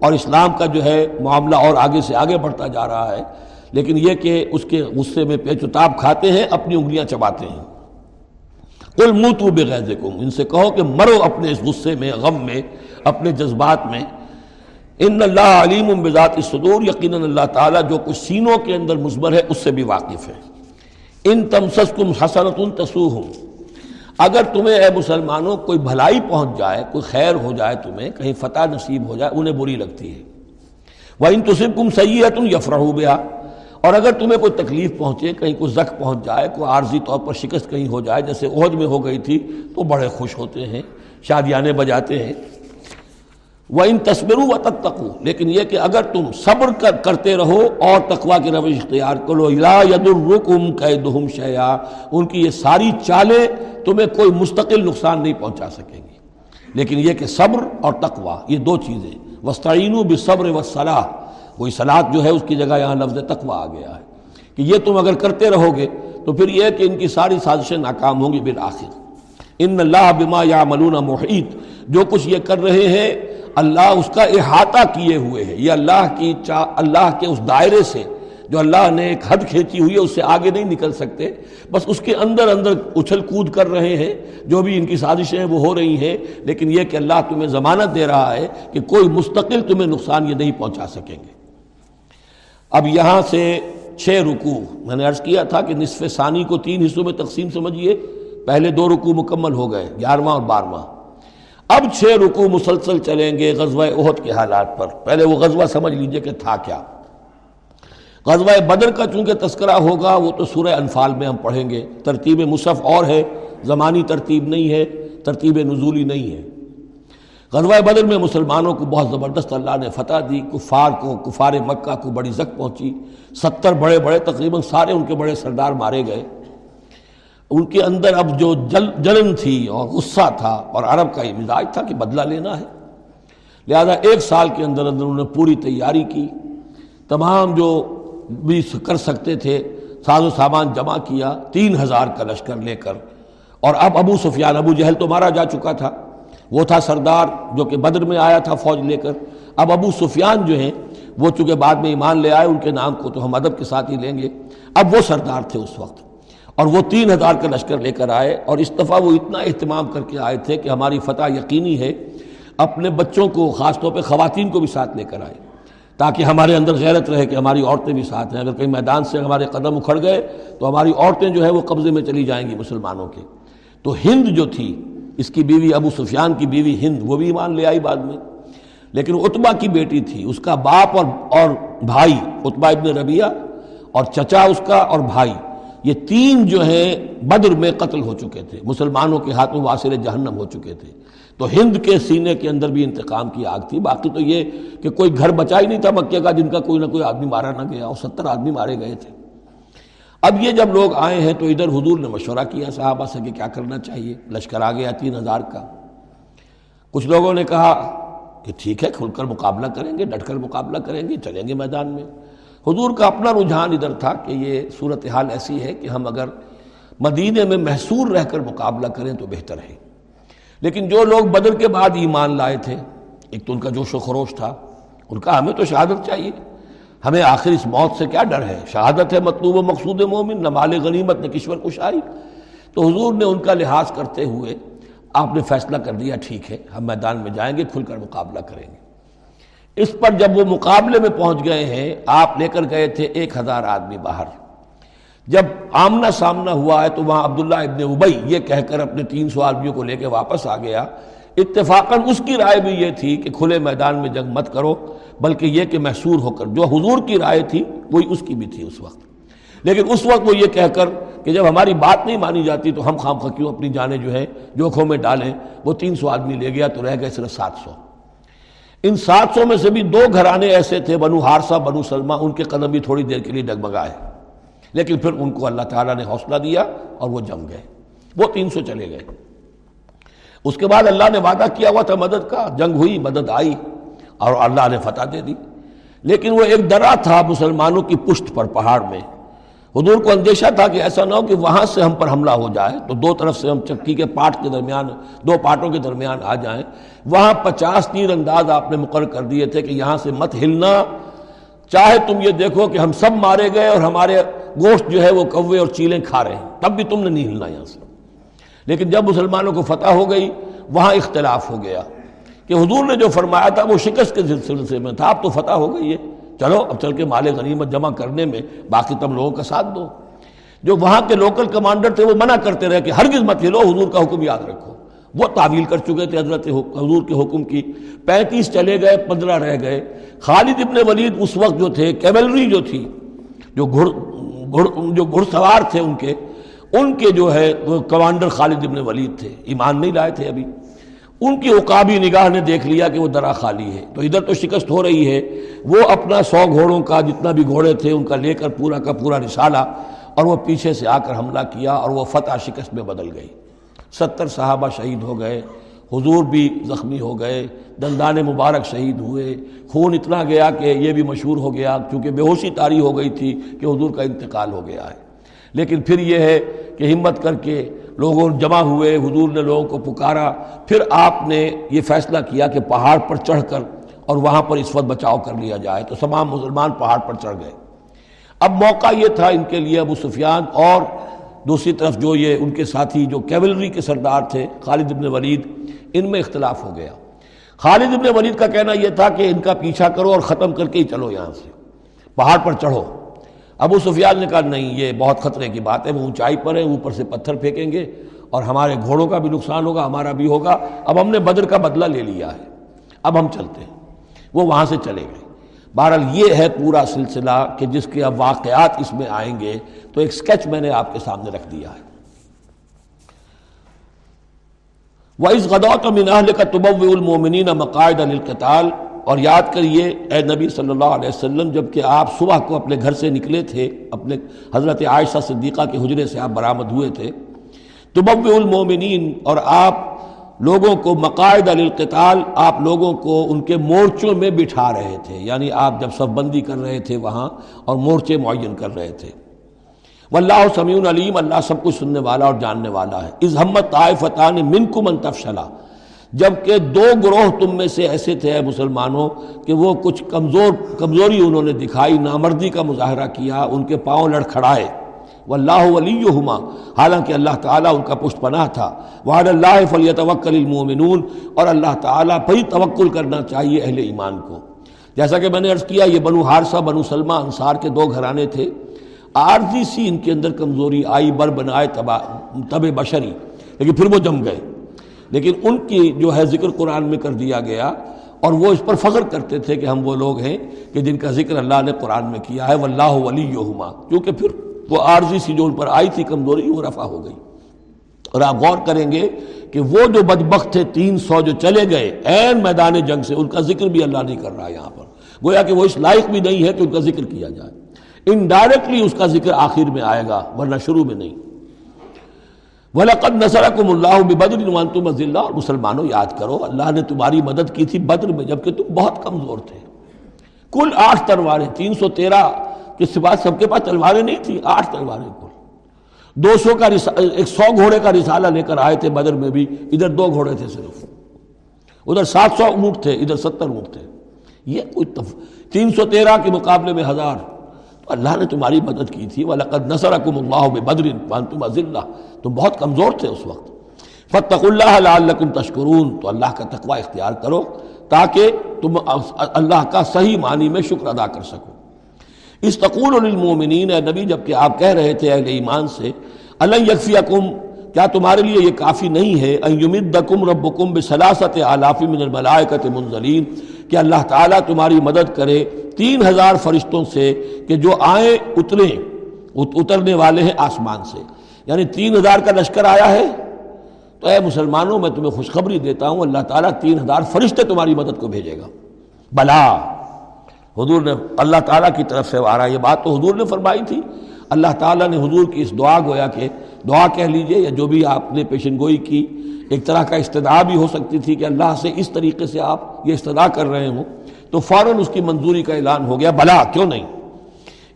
اور اسلام کا جو ہے معاملہ اور آگے سے آگے بڑھتا جا رہا ہے۔ لیکن یہ کہ اس کے غصے میں پیچ اتاب کھاتے ہیں، اپنی انگلیاں چباتے ہیں۔ کل منہ تو ان سے کہو کہ مرو اپنے اس غصے میں، غم میں، اپنے جذبات میں۔ ان اللہ علیم بذات صدور یقیناً اللہ تعالیٰ جو کچھ سینوں کے اندر مثبر ہے، اس سے بھی واقف ہے۔ ان تمسس کم حسنت تسو اگر تمہیں اے مسلمانوں کوئی بھلائی پہنچ جائے، کوئی خیر ہو جائے تمہیں، کہیں فتح نصیب ہو جائے، انہیں بری لگتی ہے۔ وہ ان تصب کم صحیح ہے تم یفرح بیا اور اگر تمہیں کوئی تکلیف پہنچے، کہیں کوئی زخ پہنچ جائے، کوئی عارضی طور پر شکست کہیں ہو جائے، جیسے عہد میں ہو گئی تھی، تو بڑے خوش ہوتے ہیں، شادیانے بجاتے ہیں۔ وہ ان تصویروں و تک لیکن یہ کہ اگر تم صبر کر کرتے رہو اور تقوا کی روش اختیار کرو یا ید الرکم قیدہم شیا ان کی یہ ساری چالیں تمہیں کوئی مستقل نقصان نہیں پہنچا سکیں گی۔ لیکن یہ کہ صبر اور تقوا یہ دو چیزیں۔ وسطین و بصبر و صلاح کوئی سلاد جو ہے اس کی جگہ یہاں لفظ تقوی آ گیا ہے کہ یہ تم اگر کرتے رہو گے تو پھر یہ کہ ان کی ساری سازشیں ناکام ہوں گی بالآخر۔ ان اللہ بما یا ملون محیط۔ جو کچھ یہ کر رہے ہیں، اللہ اس کا احاطہ کیے ہوئے ہے یہ اللہ کی چا، اللہ کے اس دائرے سے، جو اللہ نے ایک حد کھینچی ہوئی ہے، اس سے آگے نہیں نکل سکتے۔ بس اس کے اندر اندر اچھل کود کر رہے ہیں۔ جو بھی ان کی سازشیں وہ ہو رہی ہیں۔ لیکن یہ کہ اللہ تمہیں ضمانت دے رہا ہے کہ کوئی مستقل تمہیں نقصان یہ نہیں پہنچا سکیں گے۔ اب یہاں سے چھ رکو میں نے عرض کیا تھا کہ نصف ثانی کو تین حصوں میں تقسیم سمجھیے، پہلے دو رکو مکمل ہو گئے، گیارہواں اور بارہواں۔ اب چھ رکو مسلسل چلیں گے غزوہ عہد کے حالات پر۔ پہلے وہ غزوہ سمجھ لیجیے کہ تھا کیا۔ غزوہ بدر کا چونکہ تذکرہ ہوگا، وہ تو سورہ انفال میں ہم پڑھیں گے۔ ترتیب مصحف اور ہے، زمانی ترتیب نہیں ہے، ترتیب نزولی نہیں ہے۔ غزوہ بدر میں مسلمانوں کو بہت زبردست اللہ نے فتح دی، کفار کو، کفار مکہ کو بڑی زک پہنچی۔ ستر بڑے بڑے، تقریباً سارے ان کے بڑے سردار مارے گئے۔ ان کے اندر اب جو جل، جلن تھی اور غصہ تھا اور عرب کا یہ مزاج تھا کہ بدلہ لینا ہے۔ لہذا ایک سال کے اندر اندر انہوں نے پوری تیاری کی۔ تمام جو بھی کر سکتے تھے، ساز و سامان جمع کیا، تین ہزار کا لشکر لے کر۔ اور اب ابو سفیان، ابو جہل تو مارا جا چکا تھا۔ وہ تھا سردار جو کہ بدر میں آیا تھا فوج لے کر۔ اب ابو سفیان جو ہیں، وہ چونکہ بعد میں ایمان لے آئے، ان کے نام کو تو ہم ادب کے ساتھ ہی لیں گے۔ اب وہ سردار تھے اس وقت۔ اور وہ تین ہزار کا لشکر لے کر آئے اور اس دفعہ وہ اتنا اہتمام کر کے آئے تھے کہ ہماری فتح یقینی ہے، اپنے بچوں کو خاص طور پہ خواتین کو بھی ساتھ لے کر آئے۔ تاکہ ہمارے اندر غیرت رہے کہ ہماری عورتیں بھی ساتھ ہیں۔ اگر کہیں میدان سے ہمارے قدم اکھڑ گئے، تو ہماری عورتیں جو ہے وہ قبضے میں چلی جائیں گی مسلمانوں کے۔ تو ہند جو تھی اس کی بیوی ابو سفیان کی بیوی ہند، وہ بھی ایمان لے آئی بعد میں۔ لیکن اتبا کی بیٹی تھی، اس کا باپ اور اور بھائی اتبا ابن ربیہ اور چچا اس کا اور بھائی۔ یہ تین جو ہیں، بدر میں قتل ہو چکے تھے، مسلمانوں کے ہاتھوں واسر جہنم ہو چکے تھے۔ تو ہند کے سینے کے اندر بھی انتقام کی آگ تھی۔ باقی تو یہ کہ کوئی گھر بچا ہی نہیں تھا مکے کا، جن کا کوئی نہ کوئی آدمی مارا نہ گیا اور ستر آدمی مارے گئے تھے۔ اب یہ جب لوگ آئے ہیں تو ادھر حضور نے مشورہ کیا صحابہ سے کہ کیا کرنا چاہیے؟ لشکر آ گیا تین ہزار کا۔ کچھ لوگوں نے کہا کہ ٹھیک ہے، کھل کر مقابلہ کریں گے، ڈٹ کر مقابلہ کریں گے، چلیں گے میدان میں۔ حضور کا اپنا رجحان ادھر تھا کہ یہ صورتحال ایسی ہے کہ ہم اگر مدینے میں محصور رہ کر مقابلہ کریں تو بہتر ہے۔ لیکن جو لوگ بدر کے بعد ایمان لائے تھے، ایک تو ان کا جوش و خروش تھا، ان کا ہمیں تو شہادت چاہیے۔ ہمیں آخر اس موت سے کیا ڈر ہے؟ شہادت ہے مطلوب و مقصود مومن، نہ مال غنیمت، نہ کشور کشائی۔ تو حضور نے ان کا لحاظ کرتے ہوئے آپ نے فیصلہ کر دیا، ٹھیک ہے، ہم میدان میں جائیں گے، کھل کر مقابلہ کریں گے۔ اس پر جب وہ مقابلے میں پہنچ گئے ہیں، آپ لے کر گئے تھے ایک ہزار آدمی باہر۔ جب آمنا سامنا ہوا ہے تو وہاں عبداللہ ابن ابئی یہ کہہ کر اپنے تین سو آدمیوں کو لے کے واپس آ گیا۔ اتفاقاً اس کی رائے بھی یہ تھی کہ کھلے میدان میں جنگ مت کرو، بلکہ یہ کہ محسور ہو کر، جو حضور کی رائے تھی، وہی اس کی بھی تھی اس وقت۔ لیکن اس وقت وہ یہ کہہ کر کہ جب ہماری بات نہیں مانی جاتی تو ہم خام کیوں اپنی جانیں جو ہے جوکھوں میں ڈالیں؟ وہ تین سو آدمی لے گیا تو رہ گئے صرف سات سو۔ ان سات سو میں سے بھی دو گھرانے ایسے تھے، بنو ہارسا بنو سلمہ، ان کے قدم بھی تھوڑی دیر کے لیے ڈگمگائے۔ لیکن پھر ان کو اللہ تعالیٰ نے حوصلہ دیا اور وہ جم گئے۔ وہ تین سو چلے گئے۔ اس کے بعد اللہ نے وعدہ کیا ہوا تھا مدد کا، جنگ ہوئی، مدد آئی اور اللہ نے فتح دے دی۔ لیکن وہ ایک درا تھا مسلمانوں کی پشت پر، پہاڑ میں۔ حضور کو اندیشہ تھا کہ ایسا نہ ہو کہ وہاں سے ہم پر حملہ ہو جائے۔ تو دو طرف سے ہم چکی کے پاٹ کے درمیان، دو پاٹوں کے درمیان آ جائیں۔ وہاں پچاس تیر انداز آپ نے مقرر کر دیے تھے کہ یہاں سے مت ہلنا۔ چاہے تم یہ دیکھو کہ ہم سب مارے گئے اور ہمارے گوشت جو ہے وہ کوے اور چیلیں کھا رہے ہیں۔ تب بھی تم نے نہیں ہلنا یہاں سے۔ لیکن جب مسلمانوں کو فتح ہو گئی، وہاں اختلاف ہو گیا۔ کہ حضور نے جو فرمایا تھا، وہ شکست کے سلسلے میں تھا، اب تو فتح ہو گئی ہے۔ چلو، اب چل کے مال غنیمت جمع کرنے میں باقی تم لوگوں کا ساتھ دو۔ جو وہاں کے لوکل کمانڈر تھے، وہ منع کرتے رہے کہ ہرگز مت ہلو، حضور کا حکم یاد رکھو۔ وہ تعویل کر چکے تھے حضرت حضور کے حکم کی۔ پینتیس چلے گئے، پندرہ رہ گئے۔ خالد ابن ولید اس وقت جو تھے کیولری جو تھی، جو گھڑ گھڑ، جو گھڑ سوار تھے ان کے ان کے جو ہے وہ کمانڈر خالد ابن ولید تھے، ایمان نہیں لائے تھے ابھی۔ ان کی عقابی نگاہ نے دیکھ لیا کہ وہ درا خالی ہے۔ تو ادھر تو شکست ہو رہی ہے۔ وہ اپنا سو گھوڑوں کا جتنا بھی گھوڑے تھے، ان کا لے کر پورا کا پورا رسالہ اور وہ پیچھے سے آ کر حملہ کیا اور وہ فتح شکست میں بدل گئی۔ ستر صحابہ شہید ہو گئے، حضور بھی زخمی ہو گئے، دندان مبارک شہید ہوئے۔ خون اتنا گیا کہ یہ بھی مشہور ہو گیا کیونکہ بے ہوشی تاری ہو گئی تھی کہ حضور کا انتقال ہو گیا ہے۔ لیکن پھر یہ ہے کہ ہمت کر کے لوگوں جمع ہوئے، حضور نے لوگوں کو پکارا، پھر آپ نے یہ فیصلہ کیا کہ پہاڑ پر چڑھ کر اور وہاں پر اس وقت بچاؤ کر لیا جائے۔ تو تمام مسلمان پہاڑ پر چڑھ گئے۔ اب موقع یہ تھا ان کے لیے ابو سفیان اور دوسری طرف جو یہ ان کے ساتھی جو کیولری کے سردار تھے، خالد ابن ولید، ان میں اختلاف ہو گیا۔ خالد ابن ولید کا کہنا یہ تھا کہ ان کا پیچھا کرو اور ختم کر کے ہی چلو یہاں سے۔ پہاڑ پر چڑھو۔ ابو سفیان نے کہا، نہیں، یہ بہت خطرے کی بات ہے، وہ اونچائی پر ہے، اوپر سے پتھر پھینکیں گے اور ہمارے گھوڑوں کا بھی نقصان ہوگا، ہمارا بھی ہوگا۔ اب ہم نے بدر کا بدلہ لے لیا ہے، اب ہم چلتے ہیں۔ وہ وہاں سے چلے گئے۔ بہرحال یہ ہے پورا سلسلہ کہ جس کے اب واقعات اس میں آئیں گے، تو ایک سکیچ میں نے آپ کے سامنے رکھ دیا ہے۔ وہ اس غدوت مناہل کا تبو المومنین مقاعد القتال اور یاد کریے، اے نبی صلی اللہ علیہ وسلم، جبکہ آپ صبح کو اپنے گھر سے نکلے تھے، اپنے حضرت عائشہ صدیقہ کے حجرے سے آپ برآمد ہوئے تھے تبو المومنین اور آپ لوگوں کو مقاعد القتال آپ لوگوں کو ان کے مورچوں میں بٹھا رہے تھے یعنی آپ جب صف بندی کر رہے تھے وہاں، اور مورچے معین کر رہے تھے۔ واللہ سمیع علیم، اللہ سب کچھ سننے والا اور جاننے والا ہے۔ از ہمت طائفتان منکم ان تفشلا جبکہ دو گروہ تم میں سے ایسے تھے مسلمانوں کہ وہ کچھ کمزور، کمزوری انہوں نے دکھائی، نامردی کا مظاہرہ کیا، ان کے پاؤں لڑکھڑائے۔ واللہ ولیہما۔ حالانکہ اللہ تعالیٰ ان کا پشت پناہ تھا۔ وعد اللہ فلیتوکل المومنون اور اللہ تعالیٰ پر ہی توکل کرنا چاہیے اہل ایمان کو۔ جیسا کہ میں نے عرض کیا، یہ بنو حارثہ، بنو سلمہ انصار کے دو گھرانے تھے۔ عارضی سی ان کے اندر کمزوری آئی، بر بنائے تب بشری۔ لیکن پھر وہ جم گئے۔ لیکن ان کی جو ہے ذکر قرآن میں کر دیا گیا اور وہ اس پر فخر کرتے تھے کہ ہم وہ لوگ ہیں کہ جن کا ذکر اللہ نے قرآن میں کیا ہے، واللہ ولی کیونکہ پھر وہ عارضی سی جو ان پر آئی تھی، کمزوری، وہ رفع ہو گئی۔ اور آپ غور کریں گے کہ وہ جو بدبخت تھے، تین سو جو چلے گئے این میدان جنگ سے، ان کا ذکر بھی اللہ نہیں کر رہا یہاں پر۔ گویا کہ وہ اس لائق بھی نہیں ہے کہ ان کا ذکر کیا جائے۔ انڈائریکٹلی اس کا ذکر آخر میں آئے گا، ورنہ شروع میں نہیں۔ وَلَقَدْ نَصَرَكُمُ اللَّهُ بِبَدْرٍ وَانْتُمْ أَذِلَّةٌ اور مسلمانوں، یاد کرو، اللہ نے تمہاری مدد کی تھی بدر میں، جبکہ تم بہت کمزور تھے۔ کل آٹھ تلواریں، تین سو تیرہ کے سوا سب کے پاس تلواریں نہیں تھیں، آٹھ تلواریں کل۔ دو سو کا ایک سو گھوڑے کا رسالہ لے کر آئے تھے بدر میں بھی، ادھر دو گھوڑے تھے صرف۔ ادھر سات سو اونٹ تھے، ادھر ستر اونٹ تھے۔ یہ کوئی تف... تین سو تیرہ کے مقابلے میں ہزار۔ اللہ نے تمہاری مدد کی تھی، وَلَقَدْ نَصَرَكُمُ اللَّهُ بِبَدْرٍ وَانْتُمْ أَذِلَّةٌ۔ تم بہت کمزور تھے اس وقت۔ فَاتَّقُوا اللَّهَ لَعَلَّكُمْ تَشْكُرُونَ۔ تو اللہ کا تقوی اختیار کرو تاکہ تم اللہ کا صحیح معنی میں شکر ادا کر سکو۔ استقول للمومنین اے نبی جبکہ آپ کہہ رہے تھے اہل ایمان سے اللہ یکفیکم کیا تمہارے لیے یہ کافی نہیں ہے؟ ان یمدکم ربکم بسلاست آلاف من الملائکت منزلین کہ اللہ تعالیٰ تمہاری مدد کرے تین ہزار فرشتوں سے کہ جو آئیں اتریں اترنے والے ہیں آسمان سے۔ یعنی تین ہزار کا لشکر آیا ہے۔ تو اے مسلمانوں، میں تمہیں خوشخبری دیتا ہوں، اللہ تعالیٰ تین ہزار فرشتے تمہاری مدد کو بھیجے گا۔ بلا۔ حضور نے اللہ تعالیٰ کی طرف سے آ رہا یہ بات تو حضور نے فرمائی تھی۔ اللہ تعالیٰ نے حضور کی اس دعا گویا کہ دعا کہہ لیجیے یا جو بھی آپ نے پیشن گوئی کی، ایک طرح کا استدعا بھی ہو سکتی تھی کہ اللہ سے اس طریقے سے آپ یہ استدعا کر رہے ہوں، تو فوراً اس کی منظوری کا اعلان ہو گیا، بلا، کیوں نہیں؟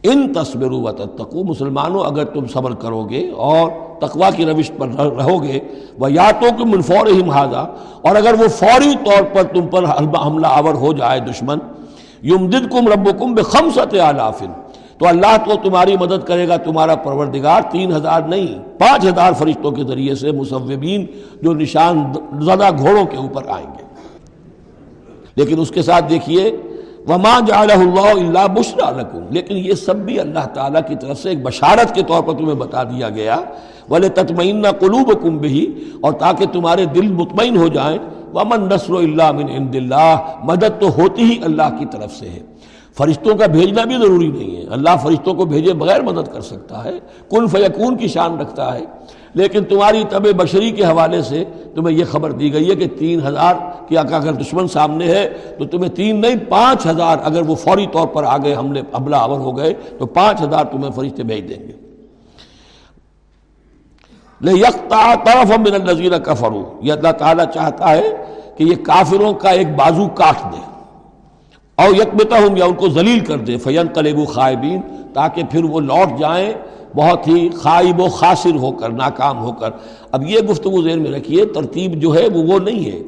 ان تصبر و تقو مسلمانوں، اگر تم صبر کرو گے اور تقوا کی روش پر رہو گے وہ یا تو کہ منفور ہی محاذہ اور اگر وہ فوری طور پر تم پر حملہ آور ہو جائے دشمن یمدد کم رب کم بے خم تو اللہ تو تمہاری مدد کرے گا، تمہارا پروردگار تین ہزار نہیں، پانچ ہزار فرشتوں کے ذریعے سے مصوبین جو نشان زدہ گھوڑوں کے اوپر آئیں گے۔ لیکن اس کے ساتھ دیکھیے، وما جعلہ اللہ اللہ بشرا لکم لیکن یہ سب بھی اللہ تعالیٰ کی طرف سے ایک بشارت کے طور پر تمہیں بتا دیا گیا۔ والے تطمئن قلوب کم بھی اور تاکہ تمہارے دل مطمئن ہو جائیں۔ ومن نصر اللہ من عند اللہ مدد تو ہوتی ہی اللہ کی طرف سے ہے۔ فرشتوں کا بھیجنا بھی ضروری نہیں ہے۔ اللہ فرشتوں کو بھیجے بغیر مدد کر سکتا ہے۔ کن فیکون کی شان رکھتا ہے۔ لیکن تمہاری طب بشری کے حوالے سے تمہیں یہ خبر دی گئی ہے کہ تین ہزار کی اگر دشمن سامنے ہے، تو تمہیں تین نہیں، پانچ ہزار اگر وہ فوری طور پر آگے حملے حملہ آور ہو گئے، تو پانچ ہزار تمہیں فرشتے بھیج دیں گے۔ لے یکتا طرف من النظیر کفرو یہ اللہ تعالیٰ چاہتا ہے کہ یہ کافروں کا ایک بازو کاٹ دے۔ اور یکمتا ہوں یا ان کو ذلیل کر دے فین قلب و خائبین، تاکہ پھر وہ لوٹ جائیں، بہت ہی خائب و خاصر ہو کر، ناکام ہو کر۔ اب یہ گفتگو ذہن میں رکھیے، ترتیب جو ہے وہ وہ نہیں ہے۔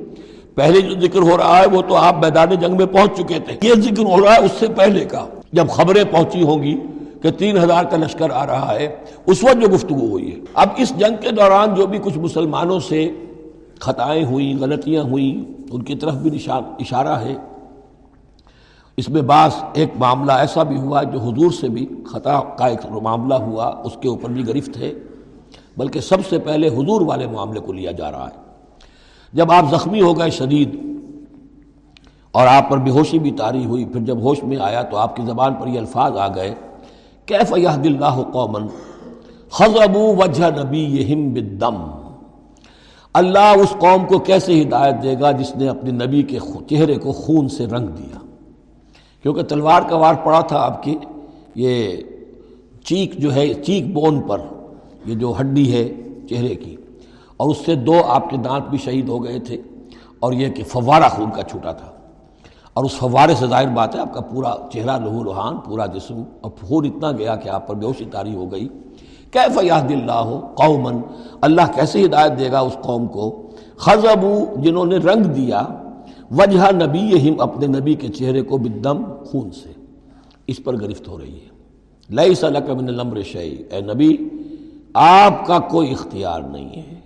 پہلے جو ذکر ہو رہا ہے وہ تو آپ میدان جنگ میں پہنچ چکے تھے۔ یہ ذکر ہو رہا ہے اس سے پہلے کا۔ جب خبریں پہنچی ہوں گی کہ تین ہزار کا لشکر آ رہا ہے، اس وقت جو گفتگو ہوئی ہے۔ اب اس جنگ کے دوران جو بھی کچھ مسلمانوں سے خطائیں ہوئیں، غلطیاں ہوئیں، ان کی طرف بھی اشارہ ہے۔ اس میں بعض ایک معاملہ ایسا بھی ہوا جو حضور سے بھی خطا کا ایک معاملہ ہوا، اس کے اوپر بھی گرفت ہے۔ بلکہ سب سے پہلے حضور والے معاملے کو لیا جا رہا ہے۔ جب آپ زخمی ہو گئے شدید اور آپ پر بے ہوشی بھی تاری ہوئی، پھر جب ہوش میں آیا تو آپ کی زبان پر یہ الفاظ آ گئے، کیف یہ اللہ قومن خزبو وجہ نبی یہ بدم اللہ اس قوم کو کیسے ہدایت دے گا جس نے اپنے نبی کے چہرے کو خون سے رنگ دیا؟ کیونکہ تلوار کا وار پڑا تھا آپ کی، یہ چیک جو ہے چیک بون پر، یہ جو ہڈی ہے چہرے کی۔ اور اس سے دو آپ کے دانت بھی شہید ہو گئے تھے، اور یہ کہ فوارہ خون کا چھوٹا تھا۔ اور اس فوارے سے ظاہر بات ہے، آپ کا پورا چہرہ، لہو لہان پورا جسم اور خون اتنا گیا کہ آپ پر بیوشی تاری ہو گئی۔ کیف یاد اللہ ہو قومن اللہ کیسے ہدایت دے گا اس قوم کو؟ خزبو جنہوں نے رنگ دیا وجہ نبی اپنے نبی کے چہرے کو بدم خون سے۔ اس پر گرفت ہو رہی ہے۔ لئی سلک من لمر شعی اے نبی، آپ کا کوئی اختیار نہیں ہے۔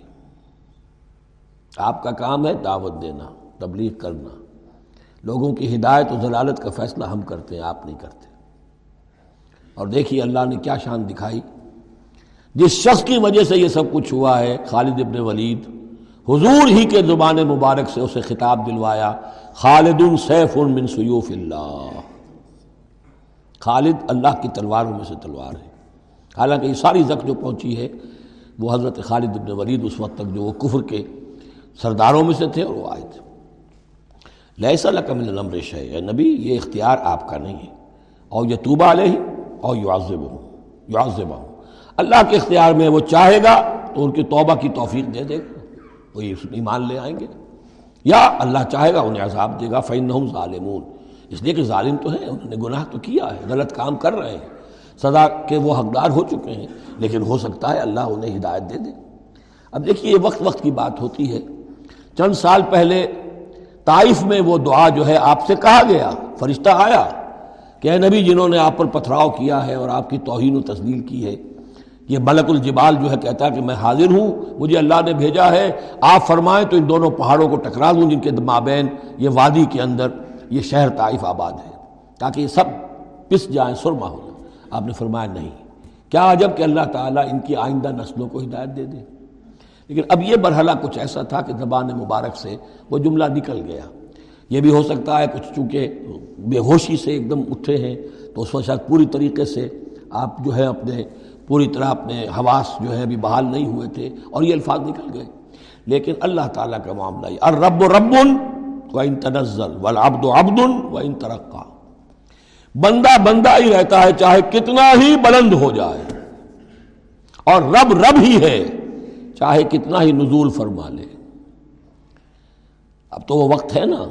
آپ کا کام ہے دعوت دینا، تبلیغ کرنا۔ لوگوں کی ہدایت و ضلالت کا فیصلہ ہم کرتے ہیں، آپ نہیں کرتے۔ اور دیکھیے اللہ نے کیا شان دکھائی۔ جس شخص کی وجہ سے یہ سب کچھ ہوا ہے، خالد ابن ولید حضور ہی کے زبان مبارک سے اسے خطاب دلوایا خالد سیف من سیوف اللہ۔ خالد اللہ کی تلواروں میں سے تلوار ہے۔ حالانکہ یہ ساری زخ جو پہنچی ہے، وہ حضرت خالد ابن ولید اس وقت تک جو وہ کفر کے سرداروں میں سے تھے اور وہ آئے تھے۔ لہسا لکمل نمر شہ نبی، یہ اختیار آپ کا نہیں ہے۔ اور یہ توبہ علیہ اور یو ہوں یو ہوں اللہ کے اختیار میں وہ چاہے گا تو ان کی توبہ کی توفیق دے دے۔ گا وہ ایمان لے آئیں گے۔ یا اللہ چاہے گا انہیں عذاب دے گا فین ظالمون۔ اس لیے کہ ظالم تو ہیں، انہوں نے گناہ تو کیا ہے، غلط کام کر رہے ہیں۔ سزا کے وہ حقدار ہو چکے ہیں، لیکن ہو سکتا ہے اللہ انہیں ہدایت دے دے۔ اب دیکھیے، یہ وقت وقت کی بات ہوتی ہے۔ چند سال پہلے طائف میں وہ دعا جو ہے آپ سے کہا گیا، فرشتہ آیا کہ اے نبی جنہوں نے آپ پر پتھراؤ کیا ہے اور آپ کی توہین و تسلیل کی ہے یہ ملک الجبال جو ہے کہتا ہے کہ میں حاضر ہوں، مجھے اللہ نے بھیجا ہے، آپ فرمائیں تو ان دونوں پہاڑوں کو ٹکرا دوں جن کے مابین یہ وادی کے اندر یہ شہر طائف آباد ہے۔ تاکہ یہ سب پس جائیں، سرما ہو جائیں آپ نے فرمایا نہیں۔ کیا عجب کہ اللہ تعالیٰ ان کی آئندہ نسلوں کو ہدایت دے دے۔ لیکن اب یہ مرحلہ کچھ ایسا تھا کہ زبان مبارک سے وہ جملہ نکل گیا۔ یہ بھی ہو سکتا ہے کچھ چونکہ بے ہوشی سے ایک دم اٹھے ہیں، تو اس وقت شاید پوری طریقے سے آپ جو ہے اپنے پوری طرح اپنے حواس جو ہے ابھی بحال نہیں ہوئے تھے اور یہ الفاظ نکل گئے۔ لیکن اللہ تعالیٰ کا معاملہ یہ، الرب رب و ان تنزل والعبد عبد و ان ترقا۔ بندہ بندہ ہی رہتا ہے چاہے کتنا ہی بلند ہو جائے۔ اور رب رب ہی ہے چاہے کتنا ہی نزول فرما لے۔ اب تو وہ وقت ہے نا،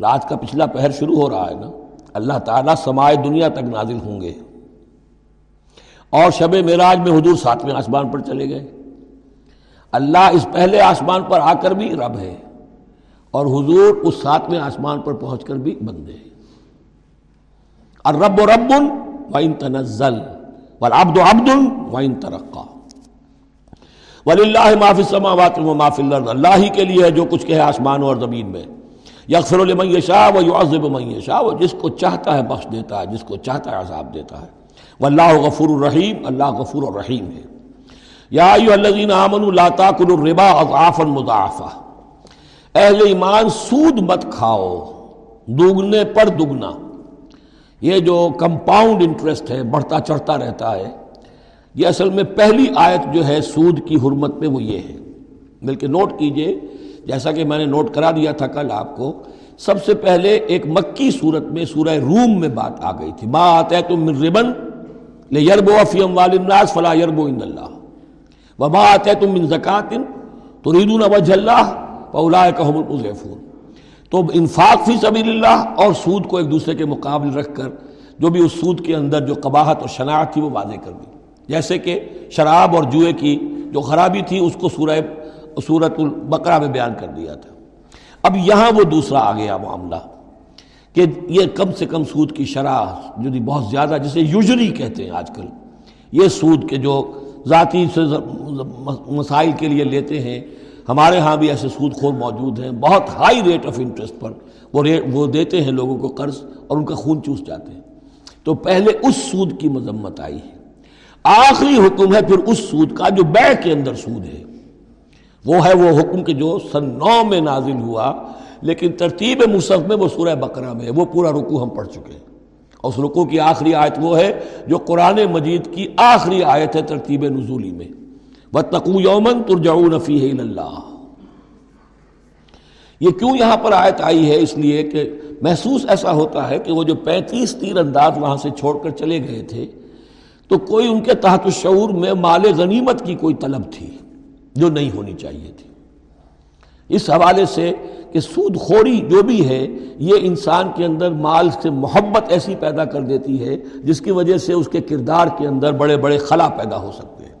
رات کا پچھلا پہر شروع ہو رہا ہے نا۔ اللہ تعالیٰ سمائے دنیا تک نازل ہوں گے۔ اور شب معراج میں حضور ساتویں آسمان پر چلے گئے۔ اللہ اس پہلے آسمان پر آ کر بھی رب ہے اور حضور اس ساتویں آسمان پر پہنچ کر بھی بندے اور رب و رب ان تنزل ابد ابد ان ترقا۔ ولی اللہ معافی سماوات و معافی اللہ ہی کے لیے ہے جو کچھ کہ آسمانوں اور زمین میں۔ یکفر المن شاہ و یعذب من شاہ وہ جس کو چاہتا ہے بخش دیتا ہے، جس کو چاہتا ہے عذاب دیتا ہے۔ واللہ غفور الرحیم، اللہ غفور الرحیم ہے۔ یا ایو الذین آمنوا لا تاکلوا الربا اضعافا مضاعفا اہل ایمان، سود مت کھاؤ، دوگنے پر دگنا یہ جو کمپاؤنڈ انٹرسٹ ہے، بڑھتا چڑھتا رہتا ہے، یہ اصل میں پہلی آیت جو ہے سود کی حرمت میں وہ یہ ہے۔ بلکہ نوٹ کیجیے، جیسا کہ میں نے نوٹ کرا دیا تھا کل آپ کو، سب سے پہلے ایک مکی صورت میں سورہ روم میں بات آ گئی تھی۔ ماں آتا ہے تم من ربن لے یرب افیم والناس فلا یرب عند اللہ. وما آتے تم من زکات تریدون وجه اللہ فاولئک هم تو انفاق فی سبیل اللہ اور سود کو ایک دوسرے کے مقابل رکھ کر جو بھی اس سود کے اندر جو قباحت اور شناعت تھی وہ واضح کر دی. جیسے کہ شراب اور جوئے کی جو خرابی تھی اس کو سورہ سورت البقرہ میں بیان کر دیا تھا. اب یہاں وہ دوسرا آ گیا معاملہ. کہ یہ کم سے کم سود کی شرح جو بہت زیادہ جسے یوجری کہتے ہیں آج کل، یہ سود کے جو ذاتی سے مسائل کے لیے لیتے ہیں، ہمارے ہاں بھی ایسے سود خور موجود ہیں، بہت ہائی ریٹ آف انٹرسٹ پر وہ وہ دیتے ہیں لوگوں کو قرض اور ان کا خون چوس جاتے ہیں۔ تو پہلے اس سود کی مذمت آئی ہے۔ آخری حکم ہے پھر اس سود کا جو بے کے اندر سود ہے۔ وہ ہے وہ حکم کہ جو سن نو میں نازل ہوا لیکن ترتیب مصحف میں وہ سورہ بقرہ میں ہے، وہ پورا رکو ہم پڑھ چکے ہیں۔ اور اس رکو کی آخری آیت وہ ہے جو قرآن مجید کی آخری آیت ہے ترتیب نزولی میں۔ بتقو یومن ترجعون فیہ اللہ۔ یہ کیوں یہاں پر آیت آئی ہے؟ اس لیے کہ محسوس ایسا ہوتا ہے کہ وہ جو پینتیس تیر انداز وہاں سے چھوڑ کر چلے گئے تھے، تو کوئی ان کے تحت الشعور میں مال غنیمت کی کوئی طلب تھی جو نہیں ہونی چاہیے تھی۔ اس حوالے سے کہ سود خوری جو بھی ہے، یہ انسان کے اندر مال سے محبت ایسی پیدا کر دیتی ہے، جس کی وجہ سے اس کے کردار کے اندر بڑے بڑے خلا پیدا ہو سکتے ہیں۔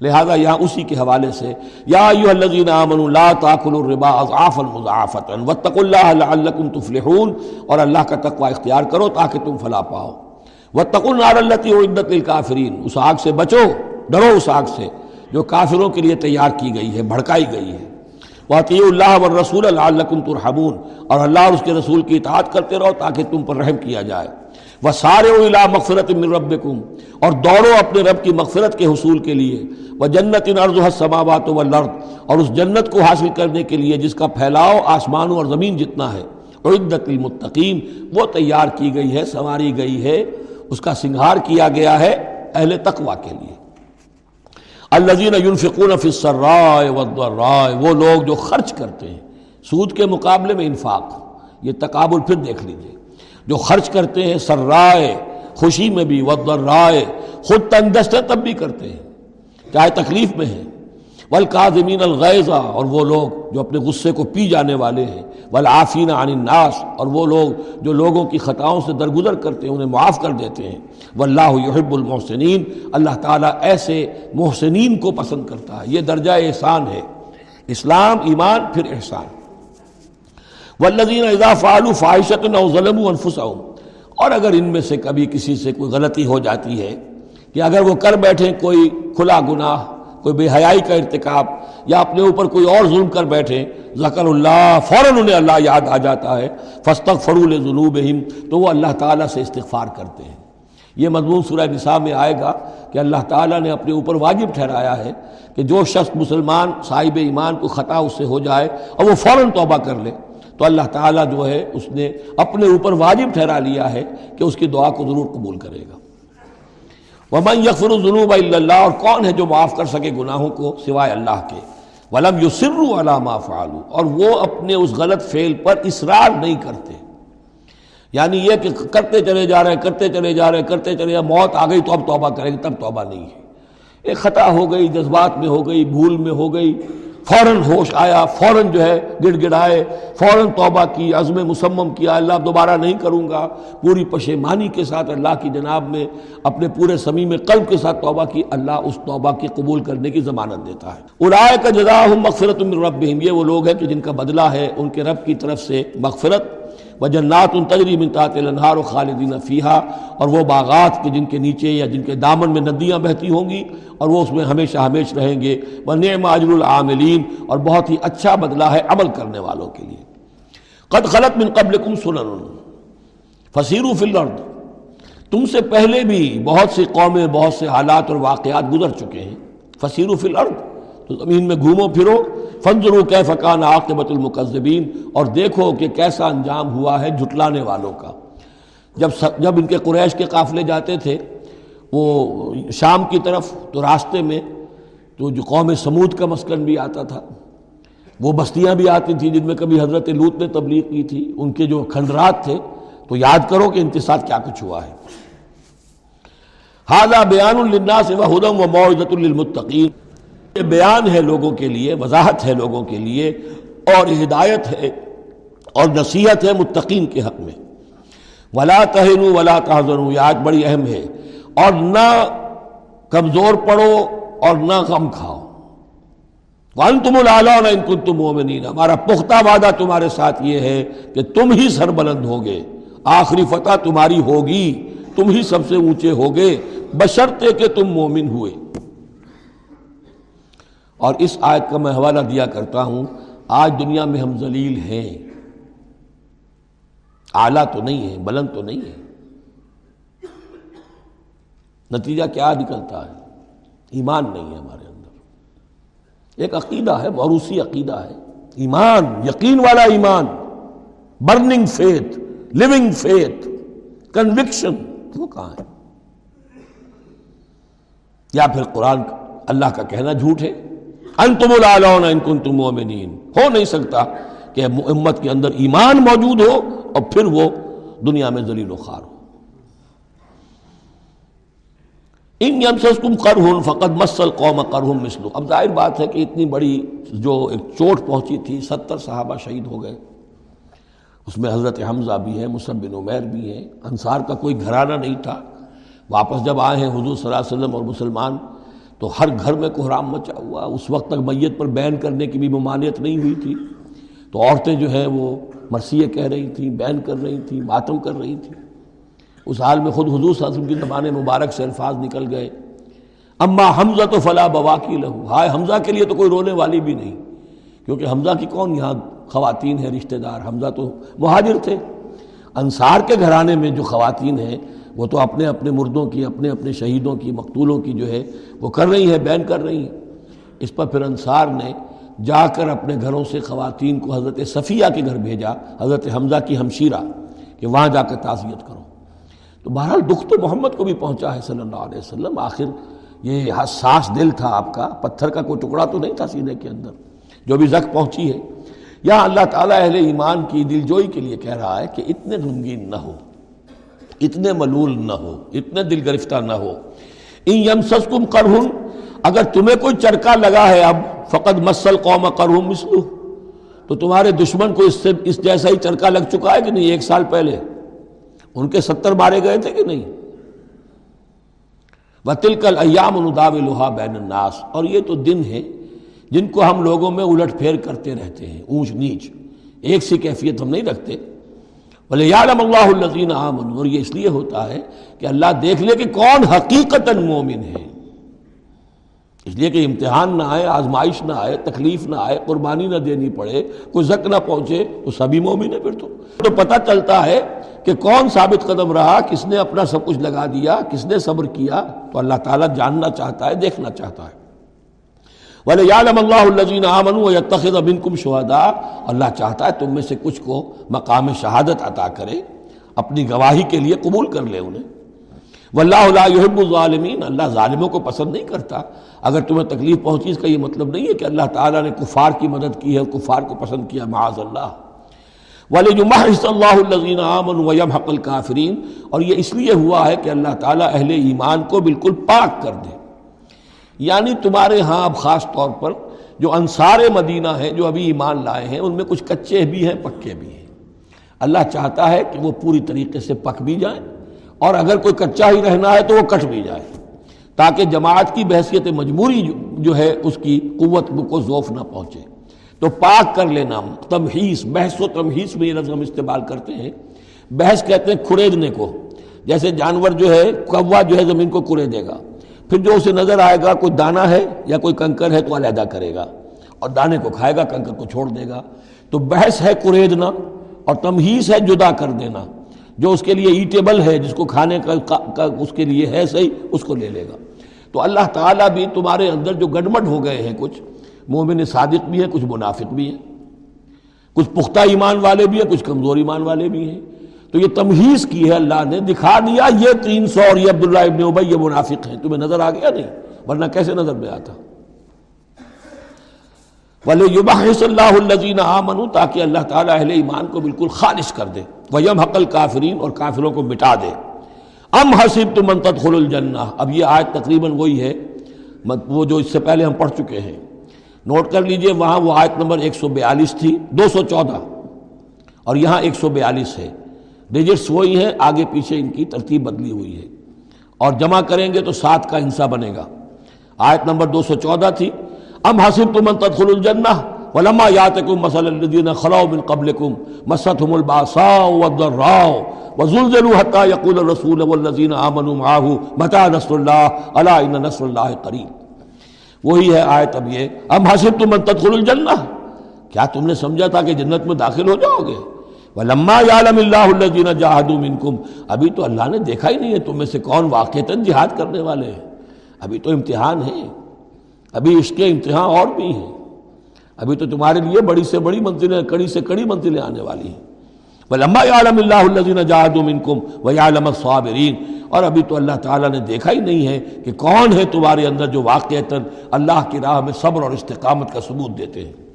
لہذا یہاں اسی کے حوالے سے، یا الذین آمنوا لا تاکلوا الربا اضعافا مضاعفتا واتقوا اللہ لعلکم تفلحون، اور اللہ کا تقوی اختیار کرو تاکہ تم فلاح پاؤ۔ واتقوا النار التي اعدت للكافرین اس آگ سے بچو، ڈرو اس آگ سے، جو کافروں کے لیے تیار کی گئی ہے، بھڑکائی گئی ہے۔ واطی اللہ و رسول اللہ ترحمون، اور اللہ اور اس کے رسول کی اطاعت کرتے رہو تاکہ تم پر رحم کیا جائے۔ وہ سارے الا مغفرت من ربکم، اور دوڑو اپنے رب کی مغفرت کے حصول کے لیے۔ وہ جنت ان عرض السماوات والارض، اور اس جنت کو حاصل کرنے کے لیے جس کا پھیلاؤ آسمانوں اور زمین جتنا ہے۔ عدت المتقین وہ تیار کی گئی ہے، سنواری گئی ہے۔ اس کا سنگھار کیا گیا ہے اہل تقوی کے لیے۔ الزین ينفقون فی رائے رائے وہ لوگ جو خرچ کرتے ہیں، سود کے مقابلے میں انفاق، یہ تقابل پھر دیکھ لیجیے۔ جو خرچ کرتے ہیں سر رائے خوشی میں بھی ودر رائے خود تندست ہے تب بھی کرتے ہیں۔ چاہے تکلیف میں ہیں؟ ولقاظمین الغیزہ اور وہ لوگ جو اپنے غصے کو پی جانے والے ہیں ولافین عن الناس، اور وہ لوگ جو لوگوں کی خطاؤں سے درگزر کرتے ہیں، انہیں معاف کر دیتے ہیں۔ واللہ یحب المحسنین، اللہ تعالیٰ ایسے محسنین کو پسند کرتا ہے۔ یہ درجہ احسان ہے۔ اسلام، ایمان، پھر احسان۔ والذین اذا فعلوا فاحشۃ او ظلموا انفسهم، اور اگر ان میں سے کبھی کسی سے کوئی غلطی ہو جاتی ہے کہ اگر وہ کر بیٹھیں کوئی کھلا گناہ کوئی بے حیائی کا ارتکاب یا اپنے اوپر کوئی اور ظلم کر بیٹھے، ذکر اللہ، فوراً انہیں اللہ یاد آ جاتا ہے فستق فرول ذنوب تو وہ اللہ تعالیٰ سے استغفار کرتے ہیں۔ یہ مضمون سورہ نساء میں آئے گا کہ اللہ تعالیٰ نے اپنے اوپر واجب ٹھہرایا ہے کہ جو شخص مسلمان صاحب ایمان کو خطا اس سے ہو جائے اور وہ فوراً توبہ کر لے، تو اللہ تعالیٰ جو ہے، اس نے اپنے اوپر واجب ٹھہرا لیا ہے کہ اس کی دعا کو ضرور قبول کرے گا۔ ومن یکفر الجنوب اللہ اور کون ہے جو معاف کر سکے گناہوں کو سوائے اللہ کے؟ ولم یسر علامہ فعلو اور وہ اپنے اس غلط فعل پر اصرار نہیں کرتے۔ یعنی یہ کہ کرتے چلے جا رہے ہیں، کرتے چلے جا رہے ہیں، کرتے چلے جا رہے موت آ گئی تو اب توبہ کریں گے، تب توبہ نہیں ہے۔ ایک خطا ہو گئی، جذبات میں ہو گئی، بھول میں ہو گئی فوراً ہوش آیا، فوراً جو ہے گڑ گڑائے، فوراً توبہ کی، عزم مسمم کیا، اللہ دوبارہ نہیں کروں گا۔ پوری پشیمانی کے ساتھ اللہ کی جناب میں اپنے پورے سمیم قلب کے ساتھ توبہ کی، اللہ اس توبہ کی قبول کرنے کی ضمانت دیتا ہے۔ ارائے کا جزا ہوں مغفرت رب یہ وہ لوگ ہیں کہ جن کا بدلہ ہے، ان کے رب کی طرف سے مغفرت و جنات ان تجری منتاط النہار و خالدین فیحہ اور وہ باغات کے جن کے نیچے یا جن کے دامن میں ندیاں بہتی ہوں گی، اور وہ اس میں ہمیشہ ہمیش رہیں گے۔ وہ نعم اجر العاملین، اور بہت ہی اچھا بدلہ ہے عمل کرنے والوں کے لیے۔ قد خلط من قبلکم سنن۔ فصیر فی الارض تم سے پہلے بھی بہت سی قومیں، بہت سے حالات اور واقعات گزر چکے ہیں۔ فصیر فی الارض تو زمین میں گھومو پھرو۔ فنظرو کی فقان عاقبت المقذبین اور دیکھو کہ کیسا انجام ہوا ہے جھٹلانے والوں کا۔ جب جب ان کے قریش کے قافلے جاتے تھے، وہ شام کی طرف تو راستے میں تو جو قوم سمود کا مسکن بھی آتا تھا، وہ بستیاں بھی آتی تھیں جن میں کبھی حضرت لوت نے تبلیغ کی تھی۔ ان کے جو کھنڈرات تھے، تو یاد کرو کہ انتصار کیا کچھ ہوا ہے۔ حاضہ بیان الناس و ہدم و معذت للمتقین یہ بیان ہے لوگوں کے لیے، وضاحت ہے لوگوں کے لیے، اور ہدایت ہے اور نصیحت ہے متقین کے حق میں۔ ولا تہن ولا تحزن یہ آج بڑی اہم ہے۔ اور نہ کمزور پڑو اور نہ غم کھاؤ۔ ون تم العلوم ان کن تم مومنین ہمارا پختہ وعدہ تمہارے ساتھ یہ ہے کہ تم ہی سر بلند ہوگے۔ آخری فتح تمہاری ہوگی، تم ہی سب سے اونچے ہوگے۔ بشرتے کہ تم مومن ہوئے۔ اور اس آیت کا میں حوالہ دیا کرتا ہوں، آج دنیا میں ہم ذلیل ہیں۔ اعلیٰ تو نہیں ہے بلند تو نہیں ہے نتیجہ کیا نکلتا ہے؟ ایمان نہیں ہے ہمارے اندر۔ ایک عقیدہ ہے، موروثی عقیدہ ہے۔ ایمان، یقین والا ایمان۔ Burning faith, living faith, conviction, وہ کہاں ہے؟ یا پھر قرآن، اللہ کا کہنا جھوٹ ہے۔ انتم العلون ان کنتم مومنین۔ ہو نہیں سکتا کہ امت کے اندر ایمان موجود ہو اور پھر وہ دنیا میں ذلیل و خار ہو۔ ان یمسسکم قرہن فقط مسل قوم قرہم مثلو۔ اب ظاہر بات ہے کہ اتنی بڑی جو ایک چوٹ پہنچی تھی، ستر صحابہ شہید ہو گئے۔ اس میں حضرت حمزہ بھی ہے مصب بن عمیر بھی ہے انصار کا کوئی گھرانہ نہیں تھا۔ واپس جب آئے ہیں حضور صلی اللہ علیہ وسلم اور مسلمان تو ہر گھر میں کوحرام مچا ہوا، اس وقت تک میت پر بین کرنے کی بھی ممانعت نہیں ہوئی تھی۔ تو عورتیں جو ہیں وہ مرثیے کہہ رہی تھیں، بین کر رہی تھیں ماتم کر رہی تھیں۔ اس حال میں خود حضور صلی اللہ علیہ وسلم کی زبان مبارک سے الفاظ نکل گئے۔ اما حمزہ تو فلاں بواقی لہو۔ ہائے حمزہ کے لیے تو کوئی رونے والی بھی نہیں، کیونکہ حمزہ کی کون یہاں خواتین ہیں، رشتہ دار۔ حمزہ تو مہاجر تھے۔ انصار کے گھرانے میں جو خواتین ہیں وہ تو اپنے اپنے مردوں کی، اپنے اپنے شہیدوں کی، مقتولوں کی جو ہے، وہ کر رہی ہیں، بین کر رہی ہیں۔ اس پر پھر انصار نے جا کر اپنے گھروں سے خواتین کو حضرت صفیہ کے گھر بھیجا، حضرت حمزہ کی ہمشیرہ، کہ وہاں جا کر تعزیت کرو۔ تو بہرحال دکھ تو محمد کو بھی پہنچا ہے صلی اللہ علیہ وسلم۔ آخر یہ حساس دل تھا آپ کا، پتھر کا کوئی ٹکڑا تو نہیں تھا سینے کے اندر، جو بھی زخ پہنچی ہے۔ یا اللہ تعالیٰ اہل ایمان کی دل جوئی کے لیے کہہ رہا ہے کہ اتنے غمگین نہ ہو۔ اتنے ملول نہ ہو، اتنے دل گرفتہ نہ ہو۔ ان یمسس کم کرہن اگر تمہیں کوئی چرکا لگا ہے اب فقط مسل قوم کرہم مسلو تو تمہارے دشمن کو اس سے، اس جیسا ہی چرکا لگ چکا ہے کہ نہیں، ایک سال پہلے۔ ان کے ستر مارے گئے تھے کہ نہیں؟ وہ تلکل ایام الداب لوہا بین الناس۔ اور یہ تو دن ہے جن کو ہم لوگوں میں الٹ پھیر کرتے رہتے ہیں، اونچ نیچ۔ ایک سی کیفیت ہم نہیں رکھتے۔ بولے یعلم اللہ الزین آمن اور یہ اس لیے ہوتا ہے کہ اللہ دیکھ لے کہ کون حقیقت مومن ہے۔ اس لیے کہ امتحان نہ آئے، آزمائش نہ آئے، تکلیف نہ آئے، قربانی نہ دینی پڑے، کوئی زک نہ پہنچے، تو سبھی مومن ہے پھر تو۔ تو پتہ چلتا ہے کہ کون ثابت قدم رہا، کس نے اپنا سب کچھ لگا دیا، کس نے صبر کیا۔ تو اللہ تعالیٰ جاننا چاہتا ہے، دیکھنا چاہتا ہے۔ بولے یعلم اللہ الزین آمن و یتخذ منکم شہدا اللہ چاہتا ہے تم میں سے کچھ کو مقام شہادت عطا کرے، اپنی گواہی کے لیے قبول کر لے انہیں۔ واللہ لا يحب الظالمین اللہ ظالموں کو پسند نہیں کرتا۔ اگر تمہیں تکلیف پہنچی، اس کا یہ مطلب نہیں ہے کہ اللہ تعالیٰ نے کفار کی مدد کی ہے کفار کو پسند کیا، معاذ اللہ۔ وَلِيُمَحِّصَ اللَّهُ الَّذِينَ آمَنُوا وَيَمْحَقَ الْكَافِرِينَ۔ اور یہ اس لیے ہوا ہے کہ اللہ تعالیٰ اہل ایمان کو بالکل پاک کر دے۔ یعنی تمہارے ہاں اب خاص طور پر جو انصار مدینہ ہیں، جو ابھی ایمان لائے ہیں، ان میں کچھ کچے بھی ہیں، پکے بھی ہیں۔ اللہ چاہتا ہے کہ وہ پوری طریقے سے پک بھی جائیں اور اگر کوئی کچا ہی رہنا ہے تو وہ کٹ بھی جائے۔ تاکہ جماعت کی بحثیت مجبوری جو ہے، اس کی قوت کو ذوف نہ پہنچے۔ تو پاک کر لینا، تمہیس، بحث و تمہیس میں یہ لفظ ہم استعمال کرتے ہیں۔ بحث کہتے ہیں کھڑیدنے کو، جیسے جانور جو ہے، کوا جو ہے، زمین کو کڑے دے گا۔ پھر جو اسے نظر آئے گا، کوئی دانا ہے یا کوئی کنکر ہے تو علیحدہ کرے گا اور دانے کو کھائے گا، کنکر کو چھوڑ دے گا۔ تو بحث ہے کریدنا اور تمہیس ہے جدا کر دینا۔ جو اس کے لیے ایٹیبل ہے، جس کو کھانے کا اس کے لیے ہے صحیح، اس کو لے لے گا۔ تو اللہ تعالیٰ بھی تمہارے اندر جو گڑمٹ ہو گئے ہیں کچھ، مومن صادق بھی ہیں، کچھ منافق بھی ہیں۔ کچھ پختہ ایمان والے بھی ہیں، کچھ کمزور ایمان والے بھی ہیں۔ تو یہ تمہیز کی ہے اللہ نے، دکھا دیا یہ تین سو اور یہ عبداللہ ابن عبی یہ منافق ہیں۔ تمہیں نظر آ گیا نہیں؟ ورنہ کیسے نظر میں آتا؟ صلی اللہ الزین عامن تاکہ اللہ تعالیٰ اہل ایمان کو بالکل خالص کر دے۔ ویم حقل کافرین اور کافروں کو مٹا دے۔ ام حسب تو منتد خل الجنہ اب یہ آج تقریباً وہی ہے۔ وہ جو اس سے پہلے ہم پڑھ چکے ہیں۔ نوٹ کر لیجیے، وہاں وہ آیت نمبر ایک سو بیالیس تھی، دو سو چودہ۔ اور یہاں ایک سو بیالیس ہے۔ ڈیجٹس وہی ہیں، آگے پیچھے ان کی ترتیب بدلی ہوئی ہے۔ اور جمع کریں گے تو سات کا حصہ بنے گا۔ آیت نمبر دو سو چودہ تھی۔ ام حسب تم تدخل الجنہ ولما یاتکم مثل الذین خلو من قبلکم مستهم الباساء والضراء وزلزلوا حتى يقول الرسول والذین آمنوا معه متى نصر الله الا ان نصر الله قریب۔ وہی ہے آیت اب یہ۔ ام حسب تم تدخل الجنہ۔ کیا تم نے سمجھا تھا کہ جنت میں داخل ہو جاؤ گے؟ لما عالم اللہ جینا جہاد ابھی تو اللہ نے دیکھا ہی نہیں ہے تم میں سے کون واقع جہاد کرنے والے ہیں۔ ابھی تو امتحان ہے۔ ابھی اس کے امتحان اور بھی ہیں۔ ابھی تو تمہارے لیے بڑی سے بڑی منزلیں، کڑی سے کڑی منزلیں آنے والی ہیں۔ لمبا عالم اللہ الزین جہاد و عالم صابرین اور ابھی تو اللہ تعالیٰ نے دیکھا ہی نہیں ہے کہ کون ہے تمہارے اندر جو واقع اللہ کی راہ میں صبر اور استقامت کا ثبوت دیتے ہیں۔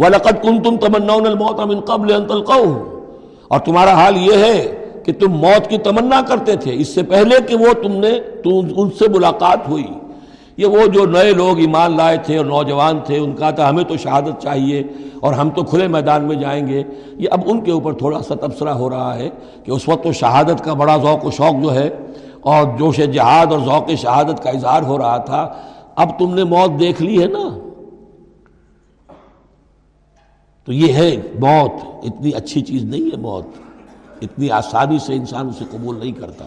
وَلَقَدْ كُنْتُمْ تَمَنَّوْنَ الْمَوْتَ مِنْ قَبْلِ أَن تَلْقَوْهُ۔ اور تمہارا حال یہ ہے کہ تم موت کی تمنا کرتے تھے۔ اس سے پہلے کہ وہ تم نے ان سے ملاقات ہوئی۔ یہ وہ جو نئے لوگ ایمان لائے تھے اور نوجوان تھے، ان کا تھا، ہمیں تو شہادت چاہیے اور ہم تو کھلے میدان میں جائیں گے۔ یہ اب ان کے اوپر تھوڑا سا تبصرہ ہو رہا ہے کہ اس وقت تو شہادت کا بڑا ذوق و شوق جو ہے اور جوش جہاد اور ذوق شہادت کا اظہار ہو رہا تھا۔ اب تم نے موت دیکھ لی ہے نا۔ تو یہ ہے موت، اتنی اچھی چیز نہیں ہے موت۔ اتنی آسانی سے انسان اسے قبول نہیں کرتا۔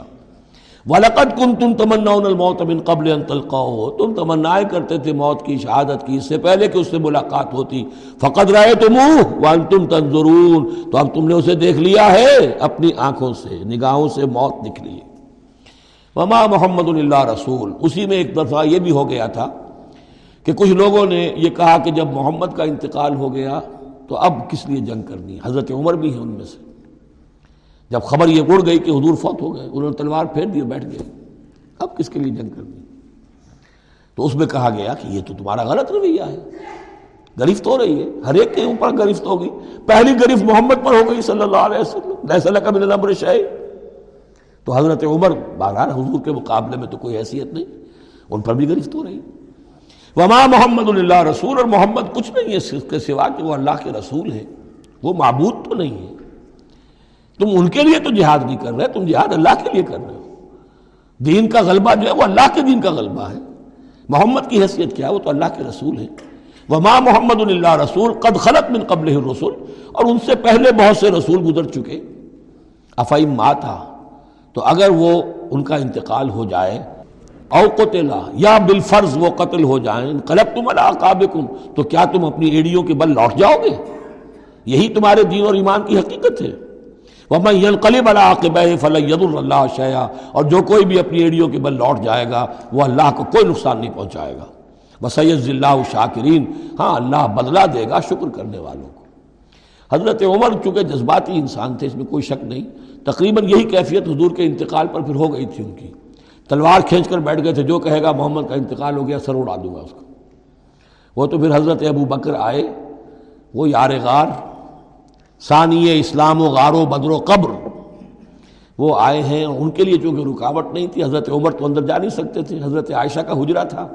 وَلَقَدْ كُنْتُمْ تَمَنَّوْنَ الْمَوْتَ مِنْ قَبْلِ أَن تَلْقَوْهُ تم تمنائے کرتے تھے موت کی شہادت کی، اس سے پہلے کہ اس سے ملاقات ہوتی۔ فقد رَأَيْتُمُوهُ وَأَنْتُمْ تَنْظُرُونَ۔ تو اب تم نے اسے دیکھ لیا ہے اپنی آنکھوں سے، نگاہوں سے موت نکلی۔ ہے وما محمد اللہ رسول۔ اسی میں ایک دفعہ یہ بھی ہو گیا تھا کہ کچھ لوگوں نے یہ کہا کہ جب محمد کا انتقال ہو گیا تو اب کس لیے جنگ کرنی حضرت عمر بھی ہیں ان میں سے۔ جب خبر یہ اڑ گئی کہ حضور فوت ہو گئے، انہوں نے تلوار پھیر دی بیٹھ گئے۔ اب کس کے لیے جنگ کرنی تو اس میں کہا گیا کہ یہ تو تمہارا غلط رویہ ہے۔ گرفت ہو رہی ہے۔ ہر ایک کے اوپر گرفت ہوگی پہلی گرفت محمد پر ہو گئی صلی اللہ علیہ وسلم۔ کا من شاہ تو حضرت عمر، بہرحال حضور کے مقابلے میں تو کوئی حیثیت نہیں۔ ان پر بھی گرفت ہو رہی۔ وما محمد اللہ رسول، اور محمد کچھ نہیں ہے اس کے سوا کہ وہ اللہ کے رسول ہے وہ معبود تو نہیں ہے تم ان کے لیے تو جہاد نہیں کر رہے، تم جہاد اللہ کے لیے کر رہے ہو۔ دین کا غلبہ جو ہے، وہ اللہ کے دین کا غلبہ ہے۔ محمد کی حیثیت کیا ہے وہ تو اللہ کے رسول ہے وما محمد اللہ رسول قد خلط من قبل رسول اور ان سے پہلے بہت سے رسول گزر چکے۔ افعیم ماتا، تو اگر وہ ان کا انتقال ہو جائے او قتلا یا بالفرض وہ قتل ہو جائیں قلب تم القابکم تو کیا تم اپنی ایڑیوں کے بل لوٹ جاؤ گے؟ یہی تمہارے دین اور ایمان کی حقیقت ہے۔ ينقلب على عاقبہ فلن يضر اللہ شيئا۔ اور جو کوئی بھی اپنی ایڑیوں کے بل لوٹ جائے گا، وہ اللہ کو کوئی نقصان نہیں پہنچائے گا۔ وسید اللہ شاکرین ہاں اللہ بدلہ دے گا شکر کرنے والوں کو۔ حضرت عمر، چونکہ جذباتی انسان تھے، اس میں کوئی شک نہیں۔ تقریباً یہی کیفیت حضور کے انتقال پر پھر ہو گئی تھی ان کی۔ تلوار کھینچ کر بیٹھ گئے تھے، جو کہے گا محمد کا انتقال ہو گیا، سر اڑا دوں گا اس کو۔ وہ تو پھر حضرت ابو بکر آئے، وہ یار غار ثانی اسلام و غار و بدر و قبر۔ وہ آئے ہیں، ان کے لیے چونکہ رکاوٹ نہیں تھی، حضرت عمر تو اندر جا نہیں سکتے تھے، حضرت عائشہ کا حجرہ تھا۔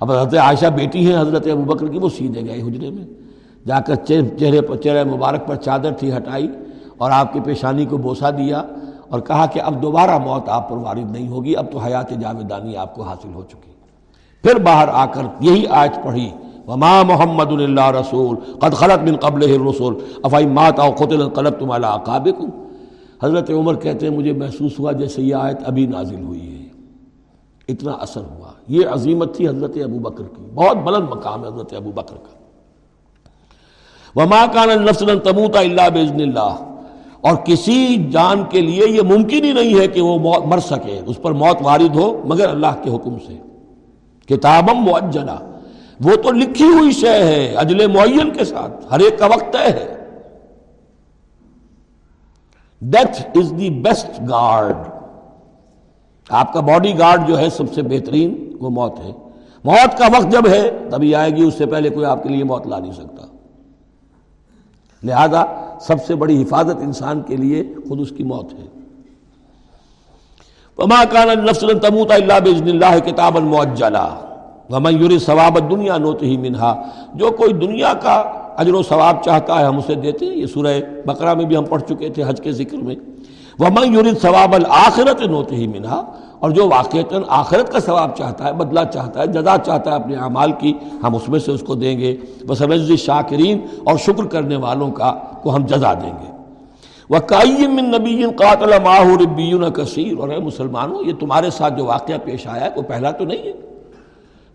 اب حضرت عائشہ بیٹی ہیں، حضرت ابو بکر کی، وہ سیدھے گئے حجرے میں۔ جا کر چہرے پر، چہرے مبارک پر چادر تھی ہٹائی اور آپ کی پیشانی کو بوسا دیا۔ اور کہا کہ اب دوبارہ موت آپ پر وارد نہیں ہوگی، اب تو حیات جاویدانی آپ کو حاصل ہو چکی۔ پھر باہر آ کر یہی آیت پڑھی، وما محمد اللہ رسول، قد خلط من قبل رسول افائی مات او قتل قلب تم اللہ حضرت عمر کہتے ہیں، مجھے محسوس ہوا جیسے یہ آیت ابھی نازل ہوئی ہے۔ اتنا اثر ہوا۔ یہ عظیمت تھی حضرت ابو بکر کی۔ بہت بلند مقام ہے حضرت ابو بکر کا۔ وما کان النفس تموت اللہ بزن اللہ اور کسی جان کے لیے یہ ممکن ہی نہیں ہے کہ وہ مر سکے، اس پر موت وارد ہو، مگر اللہ کے حکم سے۔ کتابم معجلہ وہ تو لکھی ہوئی شے ہے، اجل معین کے ساتھ، ہر ایک کا وقت طے ہے۔ Death is the best guard آپ کا باڈی گارڈ جو ہے سب سے بہترین، وہ موت ہے۔ موت کا وقت جب ہے، تبھی آئے گی، اس سے پہلے کوئی آپ کے لیے موت لا نہیں سکتا۔ لہذا سب سے بڑی حفاظت انسان کے لیے خود اس کی موت ہے۔ وما كان نفس تموت الا باذن الله كتابا مؤجلا۔ ومن يريد ثواب الدنيا نوته منها۔ جو کوئی دنیا کا اجر و ثواب چاہتا ہے ہم اسے دیتے ہیں۔ یہ سورہ بقرہ میں بھی ہم پڑھ چکے تھے حج کے ذکر میں۔ ومن يريد ثواب الاخرت نوته منها۔ اور جو واقعتا آخرت کا ثواب چاہتا ہے، بدلہ چاہتا ہے، جزا چاہتا ہے اپنے اعمال کی، ہم اس میں سے اس کو دیں گے۔ بس رض شاکرین اور شکر کرنے والوں کا کو ہم جزا دیں گے۔ وہ قائم نبی قاتل ماہ ربیون کثیر اور اے مسلمانوں، یہ تمہارے ساتھ جو واقعہ پیش آیا ہے، وہ پہلا تو نہیں ہے۔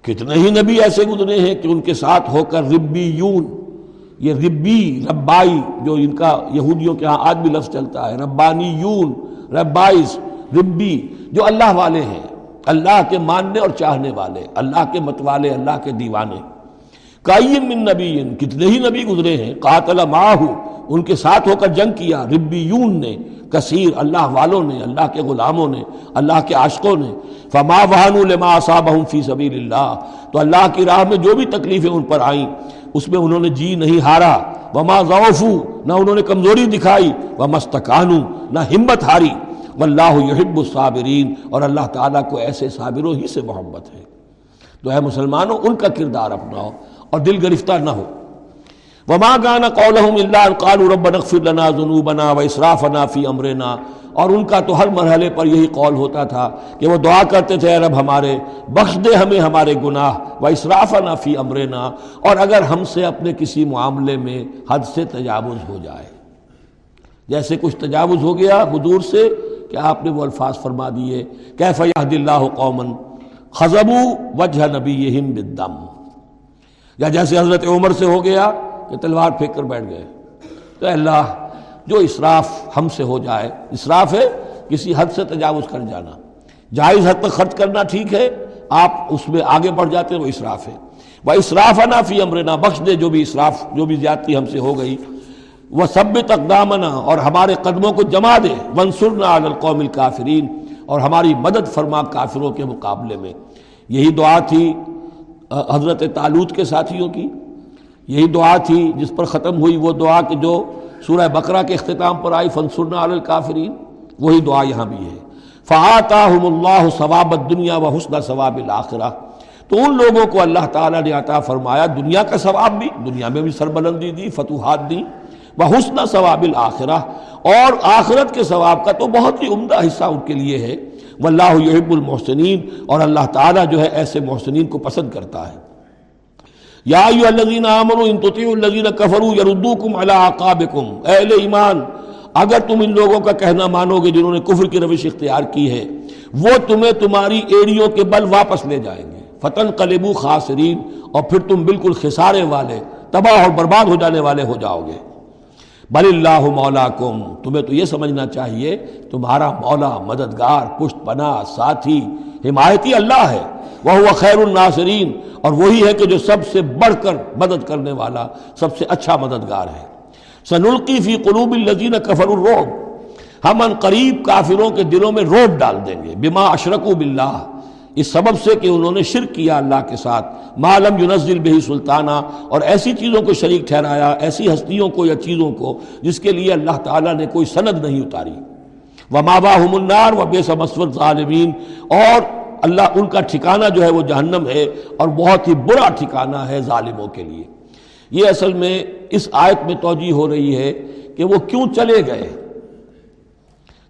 کتنے ہی نبی ایسے گزرے ہیں کہ ان کے ساتھ ہو کر ربی یون یہ ربی، ربائی، جو ان کا یہودیوں کے ہاں آج بھی لفظ چلتا ہے ربانی یون ربائز ربی، جو اللہ والے ہیں، اللہ کے ماننے اور چاہنے والے، اللہ کے متوالے، اللہ کے دیوانے۔ من نبی کتنے ہی نبی گزرے ہیں، قاتل ماہ ان کے ساتھ ہو کر جنگ کیا، ربیون نے، کثیر، اللہ والوں نے، اللہ کے غلاموں نے، اللہ کے عاشقوں نے۔ فما لما صابہم فی سبیل اللہ تو اللہ کی راہ میں جو بھی تکلیفیں ان پر آئیں، اس میں انہوں نے جی نہیں ہارا۔ وما ضعفو نہ انہوں نے کمزوری دکھائی۔ ومستکانو نہ ہمت ہاری۔ واللہ یحب الصابرین، اور اللہ تعالیٰ کو ایسے صابروں ہی سے محبت ہے۔ تو اے مسلمانوں، ان کا کردار اپناؤ اور دل گرفتہ نہ ہو۔ وما گانا قولہم اللہ قالوا ربنا اغفر لنا ذنوبنا و اسرافنا فی امرنا۔ اور ان کا تو ہر مرحلے پر یہی قول ہوتا تھا کہ وہ دعا کرتے تھے رب ہمارے، بخش دے ہمیں ہمارے گناہ و اسرافنا فی امرنا۔ اور اگر ہم سے اپنے کسی معاملے میں حد سے تجاوز ہو جائے۔ جیسے کچھ تجاوز ہو گیا حضور سے کہ آپ نے وہ الفاظ فرما دیے، کیف یہد اللہ قومن خزبو وجہ نبی بالدم. یا جیسے حضرت عمر سے ہو گیا کہ تلوار پھینک کر بیٹھ گئے۔ تو اللہ، جو اسراف ہم سے ہو جائے، اسراف ہے کسی حد سے تجاوز کر جانا۔ جائز حد تک خرچ کرنا ٹھیک ہے، آپ اس میں آگے بڑھ جاتے ہیں، وہ اسراف ہے۔ وہ اسراف نا فی امرنا بخش دے جو بھی اسراف، جو بھی زیادتی ہم سے ہو گئی۔ وہ سب تقدامنا اور ہمارے قدموں کو جما دے۔ منصورنا القوم الکافرین اور ہماری مدد فرما کافروں کے مقابلے میں۔ یہی دعا تھی حضرت تعلق کے ساتھیوں کی۔ یہی دعا تھی جس پر ختم ہوئی وہ دعا کہ جو سورہ بقرہ کے اختتام پر آئی فنسرنا الکافرین وہی دعا یہاں بھی ہے۔ فعطاہم اللہ ثواب دنیا و حسن ثواب الآخرہ تو ان لوگوں کو اللہ تعالیٰ نے عطا فرمایا، دنیا کا ثواب بھی، دنیا میں بھی سربلندی دی، فتوحات دی وہ حسن ثواب الآخرہ۔ اور آخرت کے ثواب کا تو بہت ہی عمدہ حصہ ان کے لیے ہے۔ واللہ یحب المحسنین۔ اور اللہ تعالیٰ جو ہے ایسے محسنین کو پسند کرتا ہے۔ یا ایو الذین آمنوا ان تطیعوا الذین کفروا یردوکم علی عقابکم اہل ایمان، اگر تم ان لوگوں کا کہنا مانو گے جنہوں نے کفر کی روش اختیار کی ہے، وہ تمہیں تمہاری ایڑیوں کے بل واپس لے جائیں گے۔ فتن قلبو خاسرین۔ اور پھر تم بالکل خسارے والے، تباہ اور برباد ہو جانے والے ہو جاؤ گے۔ بل اللہ مولا کم تمہیں تو یہ سمجھنا چاہیے، تمہارا مولا، مددگار، پشت پناہ، ساتھی، حمایتی اللہ ہے۔ وہ خیر الناصرین اور وہی ہے کہ جو سب سے بڑھ کر مدد کرنے والا، سب سے اچھا مددگار ہے۔ سنلقی فی قلوب الزین کفر الروب ہم ان قریب کافروں کے دلوں میں روب ڈال دیں گے۔ بما اشرک باللہ اس سبب سے کہ انہوں نے شرک کیا اللہ کے ساتھ۔ معلوم یونزل بہی سلطانہ اور ایسی چیزوں کو شریک ٹھہرایا، ایسی ہستیوں کو یا چیزوں کو جس کے لیے اللہ تعالیٰ نے کوئی سند نہیں اتاری۔ وہ مابا منار و بے سمسوت ظالمین اور اللہ ان کا ٹھکانہ جو ہے وہ جہنم ہے، اور بہت ہی برا ٹھکانہ ہے ظالموں کے لیے۔ یہ اصل میں اس آیت میں توجہ ہو رہی ہے کہ وہ کیوں چلے گئے؟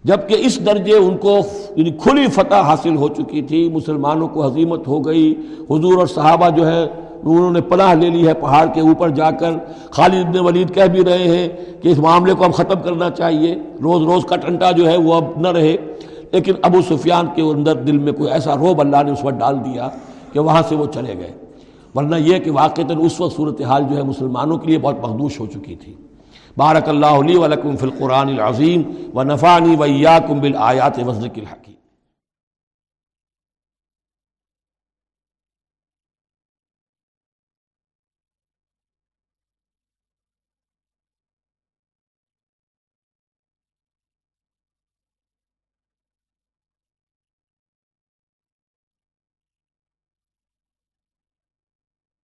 جبکہ اس درجے ان کو یعنی کھلی فتح حاصل ہو چکی تھی، مسلمانوں کو حضیمت ہو گئی۔ حضور اور صحابہ جو ہے انہوں نے پناہ لے لی ہے پہاڑ کے اوپر جا کر۔ خالد ابن ولید کہہ بھی رہے ہیں کہ اس معاملے کو ہم ختم کرنا چاہیے۔ روز روز کا ٹنٹا جو ہے وہ اب نہ رہے۔ لیکن ابو سفیان کے اندر دل میں کوئی ایسا روب اللہ نے اس وقت ڈال دیا کہ وہاں سے وہ چلے گئے۔ ورنہ یہ کہ واقع اس وقت صورتحال جو ہے مسلمانوں کے لیے بہت مخدوش ہو چکی تھی۔ بارک اللہ علی ولکم فی القرآن العظیم و نفانی ویاکم بالآیات وزرک الحق